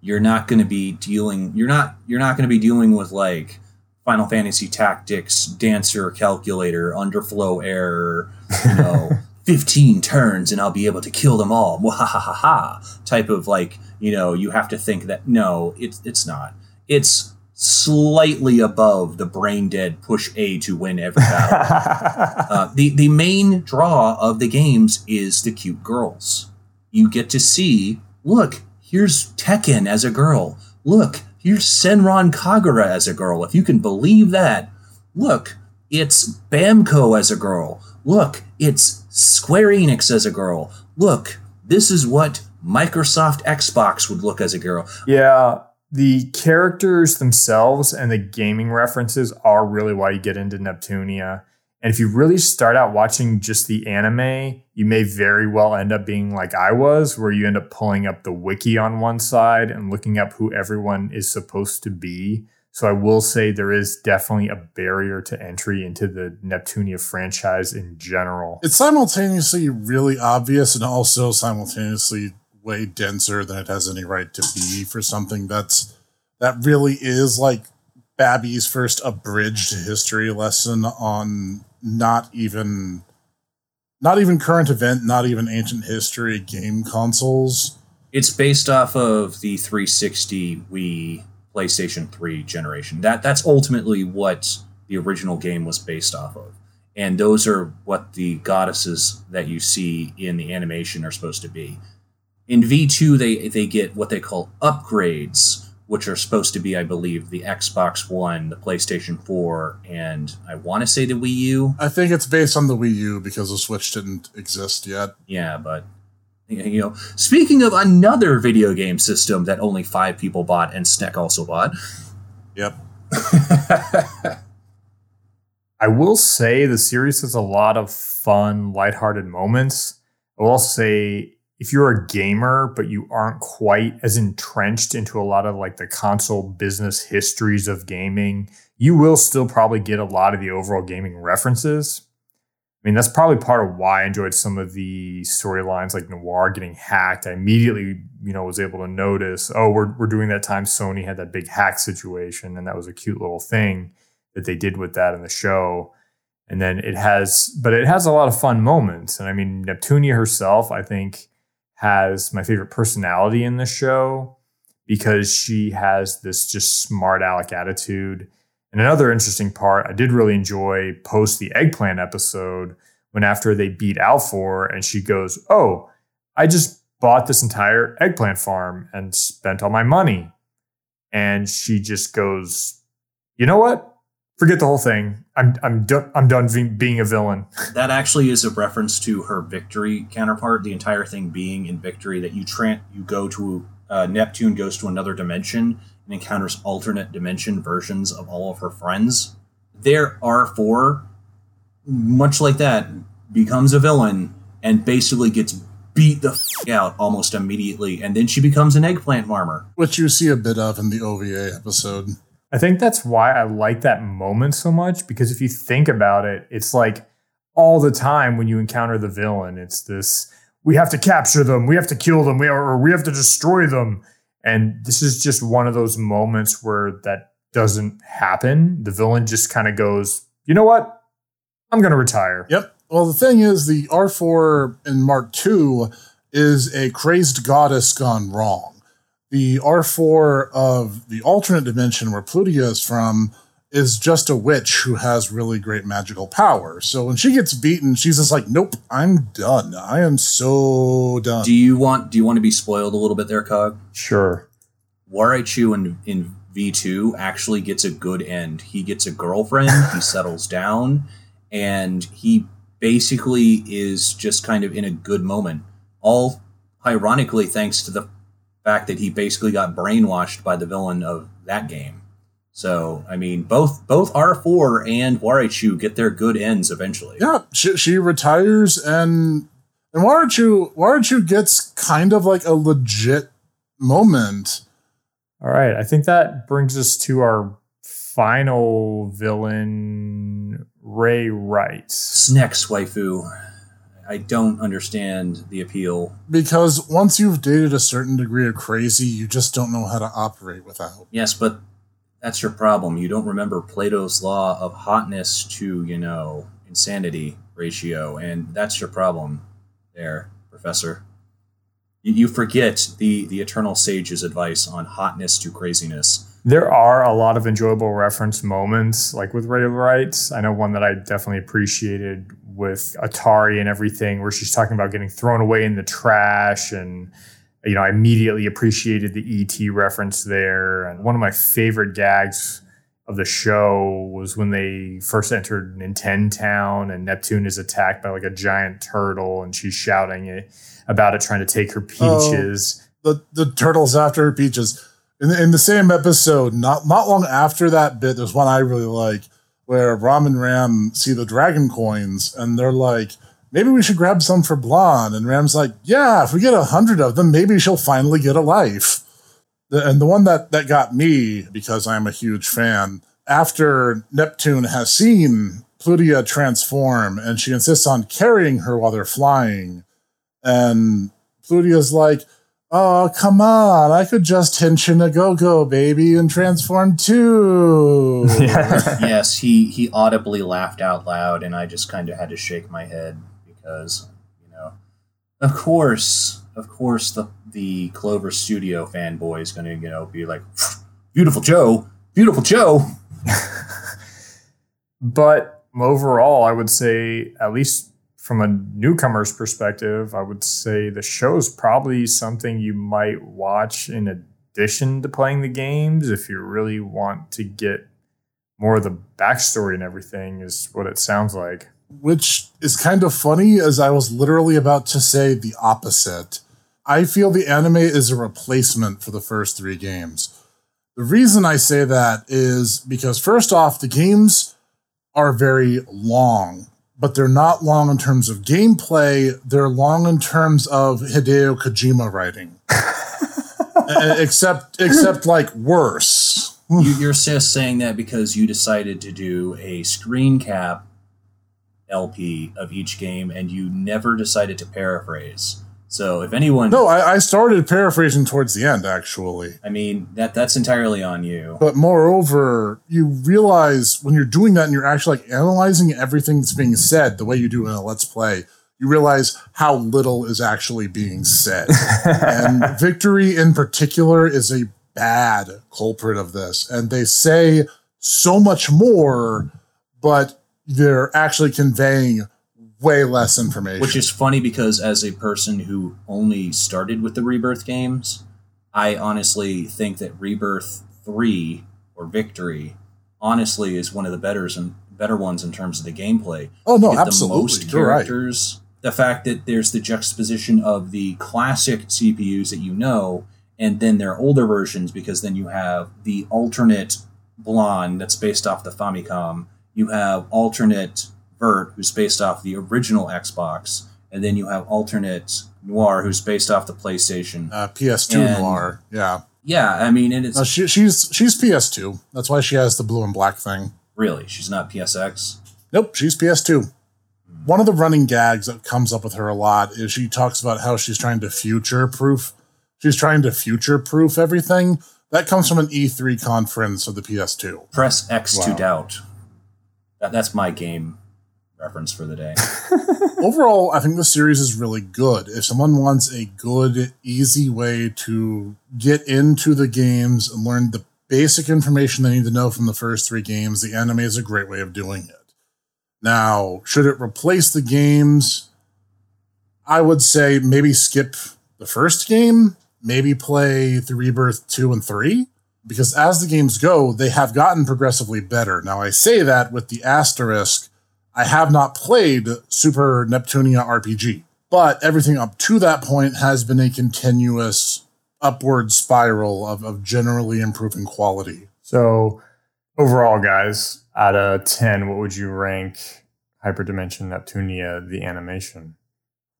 You're not going to be dealing. You're not. You're not going to be dealing with like Final Fantasy Tactics, Dancer, Calculator, Underflow Error. You know. 15 turns and I'll be able to kill them all. ha type of like, you know, you have to think that no, it's it's not. It's slightly above the brain dead push A to win every battle. uh, the the main draw of the games is the cute girls. You get to see, look, here's Tekken as a girl. Look, here's Senran Kagura as a girl. If you can believe that. Look, it's Bamco as a girl. Look, it's Square Enix as a girl. Look, this is what Microsoft Xbox would look as a girl. Yeah, the characters themselves and the gaming references are really why you get into Neptunia. And if you really start out watching just the anime, you may very well end up being like I was, where you end up pulling up the wiki on one side and looking up who everyone is supposed to be. So I will say there is definitely a barrier to entry into the Neptunia franchise in general. It's simultaneously really obvious and also simultaneously way denser than it has any right to be for something that's that really is like Babby's first abridged history lesson on not even not even current event, not even ancient history game consoles. It's based off of the 360 Wii PlayStation 3 generation. That that's ultimately what the original game was based off of. And those are what the goddesses that you see in the animation are supposed to be in V2 they they get what they call upgrades, which are supposed to be, I believe, the Xbox One, the PlayStation 4, and I want to say the Wii U. I think it's based on the Wii U because the Switch didn't exist yet. Yeah, but you know, speaking of another video game system that only five people bought and Sneck also bought. Yep. I will say the series has a lot of fun, lighthearted moments. I will say if you're a gamer but you aren't quite as entrenched into a lot of like the console business histories of gaming, you will still probably get a lot of the overall gaming references. I mean, that's probably part of why I enjoyed some of the storylines like Noir getting hacked. I immediately, you know, was able to notice, oh, we're, we're doing that time Sony had that big hack situation. And that was a cute little thing that they did with that in the show. And then it has, but it has a lot of fun moments. And I mean, Neptunia herself, I think, has my favorite personality in the show because she has this just smart aleck attitude. And another interesting part, I did really enjoy post the eggplant episode when after they beat R4 and she goes, Oh, I just bought this entire eggplant farm and spent all my money. And she just goes, You know what? Forget the whole thing. I'm I'm done. I'm done being, a villain. That actually is a reference to her victory counterpart. The entire thing being in victory that you tran you go to uh, Neptune goes to another dimension and encounters alternate dimension versions of all of her friends. There are four, much like that, becomes a villain and basically gets beat the f- out almost immediately, and then she becomes an eggplant farmer. Which you see a bit of in the OVA episode. I think that's why I like that moment so much because if you think about it, it's like all the time when you encounter the villain, it's this we have to capture them, we have to kill them, we or we have to destroy them. And this is just one of those moments where that doesn't happen. The villain just kind of goes, you know what? I'm going to retire. Yep. Well, the thing is, the R4 in Mark II is a crazed goddess gone wrong. The R4 of the alternate dimension where Plutia is from is just a witch who has really great magical power. So when she gets beaten, she's just like, "Nope, I'm done. I am so done." Do you want do you want to be spoiled a little bit there, Cog? Sure. Warechu in in V two actually gets a good end. He gets a girlfriend. he settles down, and he basically is just kind of in a good moment. All ironically, thanks to the fact that he basically got brainwashed by the villain of that game. So I mean, both both R four and Warechu get their good ends eventually. yeah, she, she retires and and Warechu Warechu gets kind of like a legit moment. All right. I think that brings us to our final villain, Rei Ryght. Snex waifu. I don't understand the appeal. because once you've dated a certain degree of crazy, you just don't know how to operate without. Yes, but that's your problem. You don't remember Plato's law of hotness to, you know, insanity ratio, and that's your problem there, Professor. You, you forget the, the eternal sage's advice on hotness to craziness. There are a lot of enjoyable reference moments, like with Rei Ryght. I know one that I definitely appreciated with Atari and everything, where she's talking about getting thrown away in the trash. And, you know, I immediately appreciated the ET reference there. And one of my favorite gags of the show was when they first entered Nintendo Town and Neptune is attacked by like a giant turtle and she's shouting it, about it, trying to take her Oh. peaches. The the turtles after her peaches. In the, in the same episode, not not long after that bit, there's one I really like where Ram and Ram see the dragon coins and they're like, maybe we should grab some for Blanc. And Ram's like, yeah, if we get a hundred of them, maybe she'll finally get a life. And the one that, that got me, because I'm a huge fan, after Neptune has seen Plutia transform and she insists on carrying her while they're flying, and Plutia's like, Oh, come on. I could just henshin a go go, baby, and transform too. yes, he, he audibly laughed out loud, and I just kind of had to shake my head because, you know, of course, of course, the, the Clover Studio fanboy is going to, you know, be like, Viewtiful Joe, Viewtiful Joe. But overall, I would say, at least from a newcomer's perspective, I would say the show is probably something you might watch in addition to playing the games if you really want to get more of the backstory and everything, is what it sounds like. Which is kind of funny, as I was literally about to say the opposite. I feel the anime is a replacement for the first three games. The reason I say that is because, first off, the games are very long, but they're not long in terms of gameplay. They're long in terms of Hideo Kojima writing. Except, except like worse. you're just saying that because you decided to do a screen cap LP of each game and you never decided to paraphrase. So if anyone, No, I, I started paraphrasing towards the end, actually. I mean that that's entirely on you. But moreover, you realize when you're doing that and you're actually like analyzing everything that's being said the way you do in a Let's Play, you realize how little is actually being said. and Victory in particular is a bad culprit of this. And they say so much more, but they're actually conveying way less information. Which is funny because as a person who only started with the Rebirth games, I honestly think that Rebirth 3 or Victory honestly is one of the better and better ones in terms of the gameplay. oh no, absolutely. the most You're right. characters. The fact that there's the juxtaposition of the classic CPUs that you know, and then their older versions, because then you have the alternate Blanc that's based off the Famicom. You have alternate Vert, who's based off the original Xbox, and then you have alternate Noir, who's based off the PlayStation. Uh, PS2 And- Noir. Yeah. Yeah, I mean, and it's No, she, she's she's PS2. That's why she has the blue and black thing. really she's not PSX. Nope, she's PS2. One of the running gags that comes up with her a lot is she talks about how she's trying to future proof. She's trying to future proof everything. That comes from an E3 conference of the PS2. Press X to doubt. That, that's my game reference for the day. Overall, I think the series is really good. If someone wants a good, easy way to get into the games and learn the basic information they need to know from the first three games, the anime is a great way of doing it. Now, should it replace the games? I would say maybe skip the first game, maybe play the Rebirth 2 and 3, because as the games go, they have gotten progressively better. Now, I say that with the asterisk I have not played Super Neptunia RPG, but everything up to that point has been a continuous upward spiral of, of generally improving quality. So, overall, guys, out of 10, what would you rank Hyperdimension Neptunia, the animation?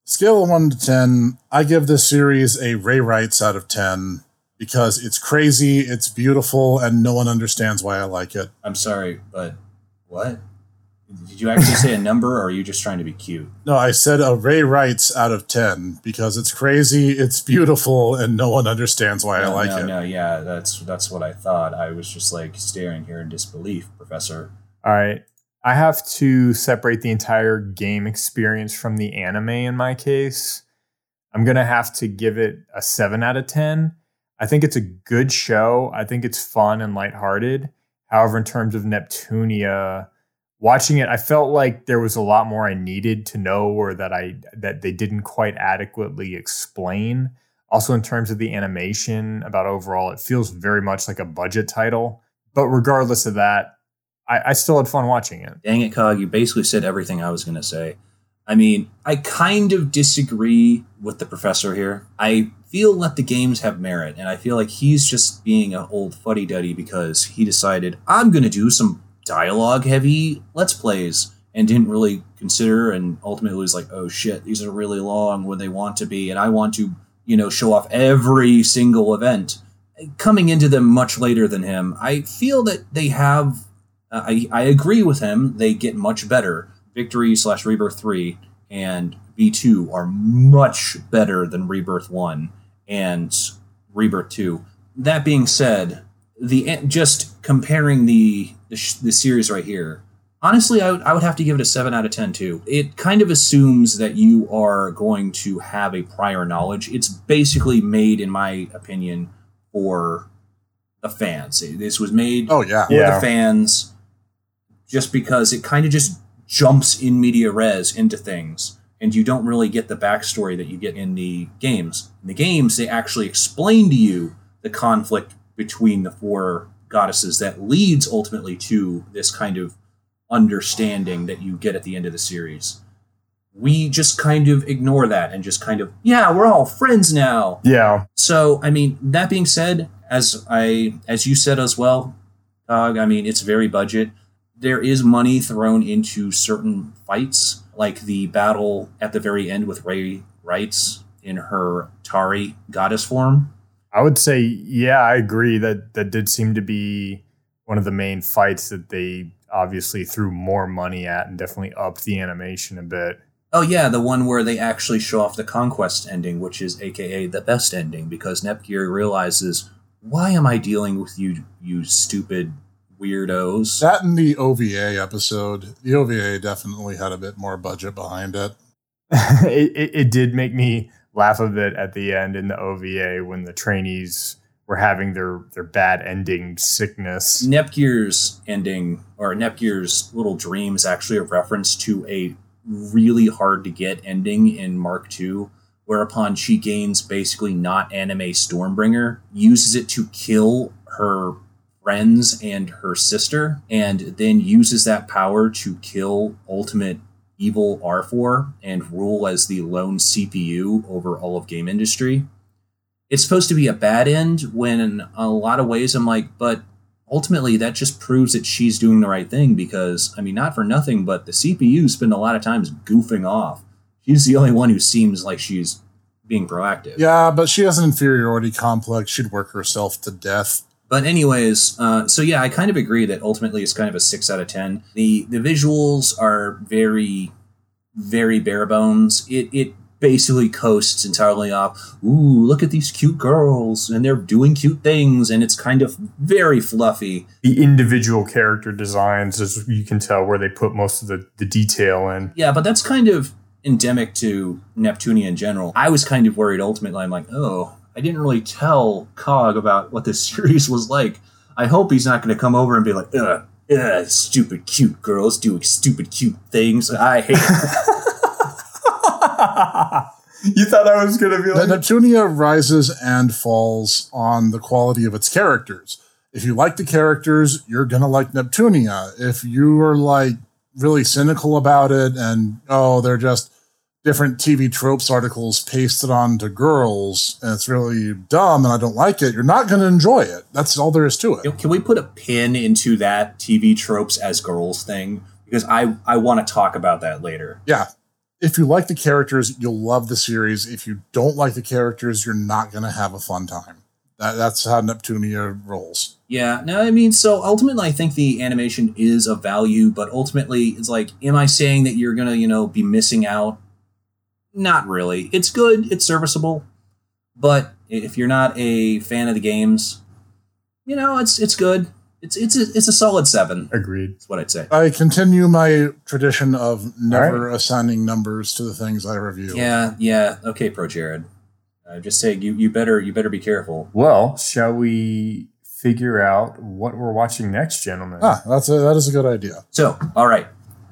Scale of 1 to 10, I give this series a Rei Ryghts out of 10 because it's crazy, it's beautiful, and no one understands why I like it. I'm sorry, but what? Did you actually say a number, or are you just trying to be cute? No, I said a Rei Ryghts out of 10 because it's crazy, it's beautiful, and no one understands why I like no, it. no, yeah, that's that's what I thought. I was just like staring here in disbelief, Professor. All right. I have to separate the entire game experience from the anime in my case. I'm going to have to give it a 7 out of 10. I think it's a good show. I think it's fun and lighthearted. However, in terms of Neptunia, watching it, I felt like there was a lot more I needed to know or that I that they didn't quite adequately explain. Also, in terms of the animation, about overall, it feels very much like a budget title. But regardless of that, I, I still had fun watching it. Dang it, Cog, you basically said everything I was going to say. I mean, I kind of disagree with the professor here. I feel let the games have merit, and I feel like he's just being an old fuddy duddy because he decided, I'm going to do some dialogue heavy Let's Plays, and didn't really consider, and ultimately was like, oh shit, these are really long when they want to be, and I want to, you know, show off every single event. Coming into them much later than him, I feel that they have I, I agree with him. They get much better. Victory slash Rebirth 3 and V2 are much better than Rebirth 1 and Rebirth 2. That being said, the eh, just comparing the the, sh- the series right here, honestly, I would, I would have to give it a 7 out of 10 too. It kind of assumes that you are going to have a prior knowledge. It's basically made, in my opinion, for the fans. This was made Oh, yeah. for Yeah. the fans just because it kind of just jumps in media res into things and you don't really get the backstory that you get in the games in the games they actually explain to you the conflict between the four goddesses that leads ultimately to this kind of understanding that you get at the end of the series we just kind of ignore that and just kind of yeah we're all friends now Yeah. so, I mean, that being said, as I as you said as well, Dog, I mean, it's very budget. There is money thrown into certain fights, like the battle at the very end with Rei Ryghts in her Tari goddess form. I would say, yeah, I agree that that did seem to be one of the main fights that they obviously threw more money at and definitely upped the animation a bit. Oh yeah, the one where they actually show off the conquest ending, which is AKA the best ending, because Nepgear realizes, why am I dealing with you, you stupid weirdos? That and the OVA episode. The OVA definitely had a bit more budget behind it. it, it, it did make me laugh a bit at the end in the OVA when the trainees were having their, their bad ending sickness. Nepgear's ending, or Nepgear's little dream, is actually a reference to a really hard to get ending in Mark II, whereupon she gains basically not anime Stormbringer, uses it to kill her friends and her sister, and then uses that power to kill Ultimate Evil R4 and rule as the lone CPU over all of game industry. It's supposed to be a bad end when in a lot of ways I'm like, but ultimately that just proves that she's doing the right thing because I mean not for nothing, but the CPU spend a lot of times goofing off. She's the only one who seems like she's being proactive. Yeah, but she has an inferiority complex. She'd work herself to death. But anyways, uh, so yeah, I kind of agree that ultimately it's kind of a six out of ten. The the visuals are very, very bare bones. It it basically coasts entirely off. Ooh, look at these cute girls, and they're doing cute things, and it's kind of very fluffy. The individual character designs, as you can tell, where they put most of the, the detail in. Yeah, but that's kind of endemic to Neptunia in general. I was kind of worried ultimately. I'm like, oh, I didn't really tell Cog about what this series was like. I hope he's not going to come over and be like, ugh, ugh, stupid cute girls doing stupid cute things. I hate you thought I was going to be The like, Neptunia rises and falls on the quality of its characters. If you like the characters, you're gonna like Neptunia. If you are like really cynical about it and oh, they're just different TV tropes articles pasted onto girls and it's really dumb and I don't like it, you're not gonna enjoy it. That's all there is to it. Can we put a pin into that TV tropes as girls thing? Because I, I want to talk about that later. Yeah. If you like the characters, you'll love the series. If you don't like the characters, you're not gonna have a fun time. That, that's how Neptunia rolls. Yeah, no, I mean, so ultimately, I think the animation is of value, but ultimately, it's like, am I saying that you're gonna, you know, be missing out? Not really. It's good, it's serviceable, but if you're not a fan of the games, you know, it's it's good. It's it's a, it's a solid seven. agreed. That's what I'd say. I continue my tradition of never assigning numbers to the things I review. Yeah, yeah. Okay, Pro Jared. Uh, just saying, you you better you better be careful. Well, shall we figure out what we're watching next, gentlemen? Ah, that's a, that is a good idea. So, all right,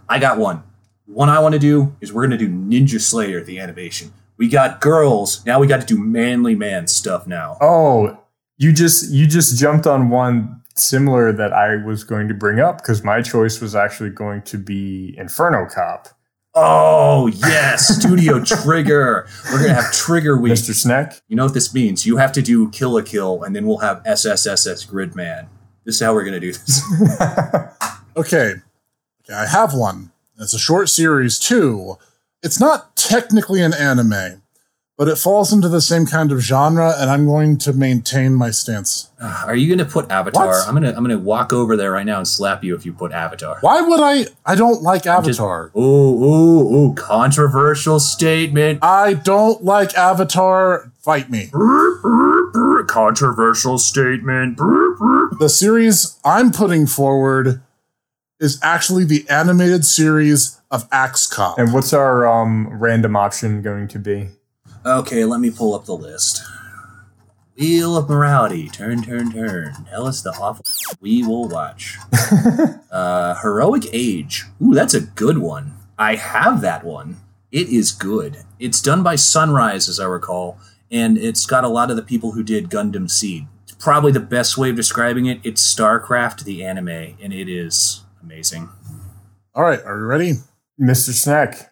I got one. One I want to do is we're gonna do Ninja Slayer the animation. We got girls. Now we got to do manly man stuff now. Oh, you just you just jumped on one similar that I was going to bring up because my choice was actually going to be Inferno Cop. Oh yes, Studio Trigger. We're gonna have Trigger Week. Mr. Snack. You know what this means? You have to do Kill la Kill, and then we'll have SSSS Gridman. This is how we're gonna do this. Okay. okay, I have one. It's a short series too. It's not technically an anime, but it falls into the same kind of genre, and I'm going to maintain my stance. Ah, are you gonna put Avatar? What? I'm gonna I'm gonna walk over there right now and slap you if you put Avatar. Why would I? I don't like Just- Avatar. Ooh, ooh, ooh! Controversial statement. I don't like Avatar. Fight me. Controversial statement. The series I'm putting forward is actually the animated series of Axe Cop. And what's our um, random option going to be? Okay, let me pull up the list. Wheel of Morality. Turn, turn, turn. Tell us the awful we will watch. uh, Heroic Age. Ooh, that's a good one. I have that one. It is good. It's done by Sunrise, as I recall, and it's got a lot of the people who did Gundam Seed. It's probably the best way of describing it. It's StarCraft, the anime, and it is amazing. All right, are you ready? Mr. Snack.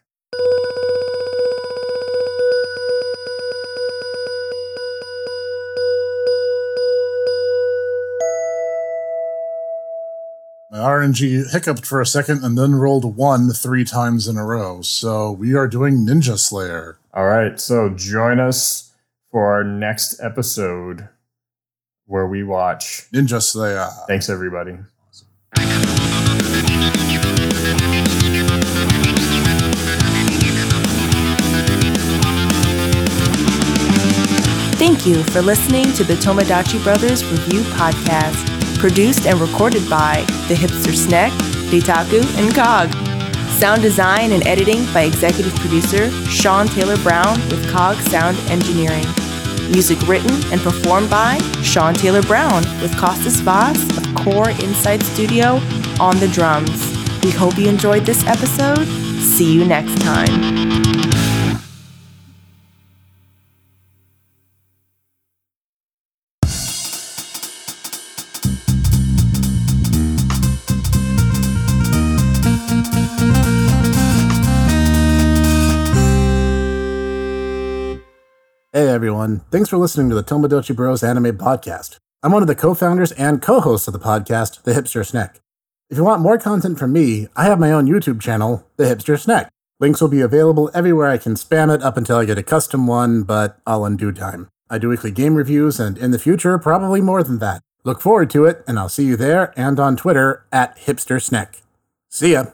My RNG hiccuped for a second and then rolled one three times in a row. So we are doing Ninja Slayer. All right, so join us for our next episode where we watch. Ninja Slayer. Thanks, everybody. Thank you for listening to the Tomodachi Brothers Review Podcast, produced and recorded by The Hipster Snack, Dataku, and Cog. Sound design and editing by executive producer Sean Taylor Brown with Cog Sound Engineering. Music written and performed by Sean Taylor Brown with Costas Vaz of Core Insight Studio on the drums. We hope you enjoyed this episode. See you next time. Everyone, thanks for listening to the Tomodachi Bros Anime Podcast. I'm one of the co founders and co hosts of the podcast, The Hipster Snack. If you want more content from me, I have my own YouTube channel, The Hipster Snack. Links will be available everywhere I can spam it up until I get a custom one, but all in due time. I do weekly game reviews, and in the future, probably more than that. Look forward to it, and I'll see you there and on Twitter at Hipster Snack. See ya!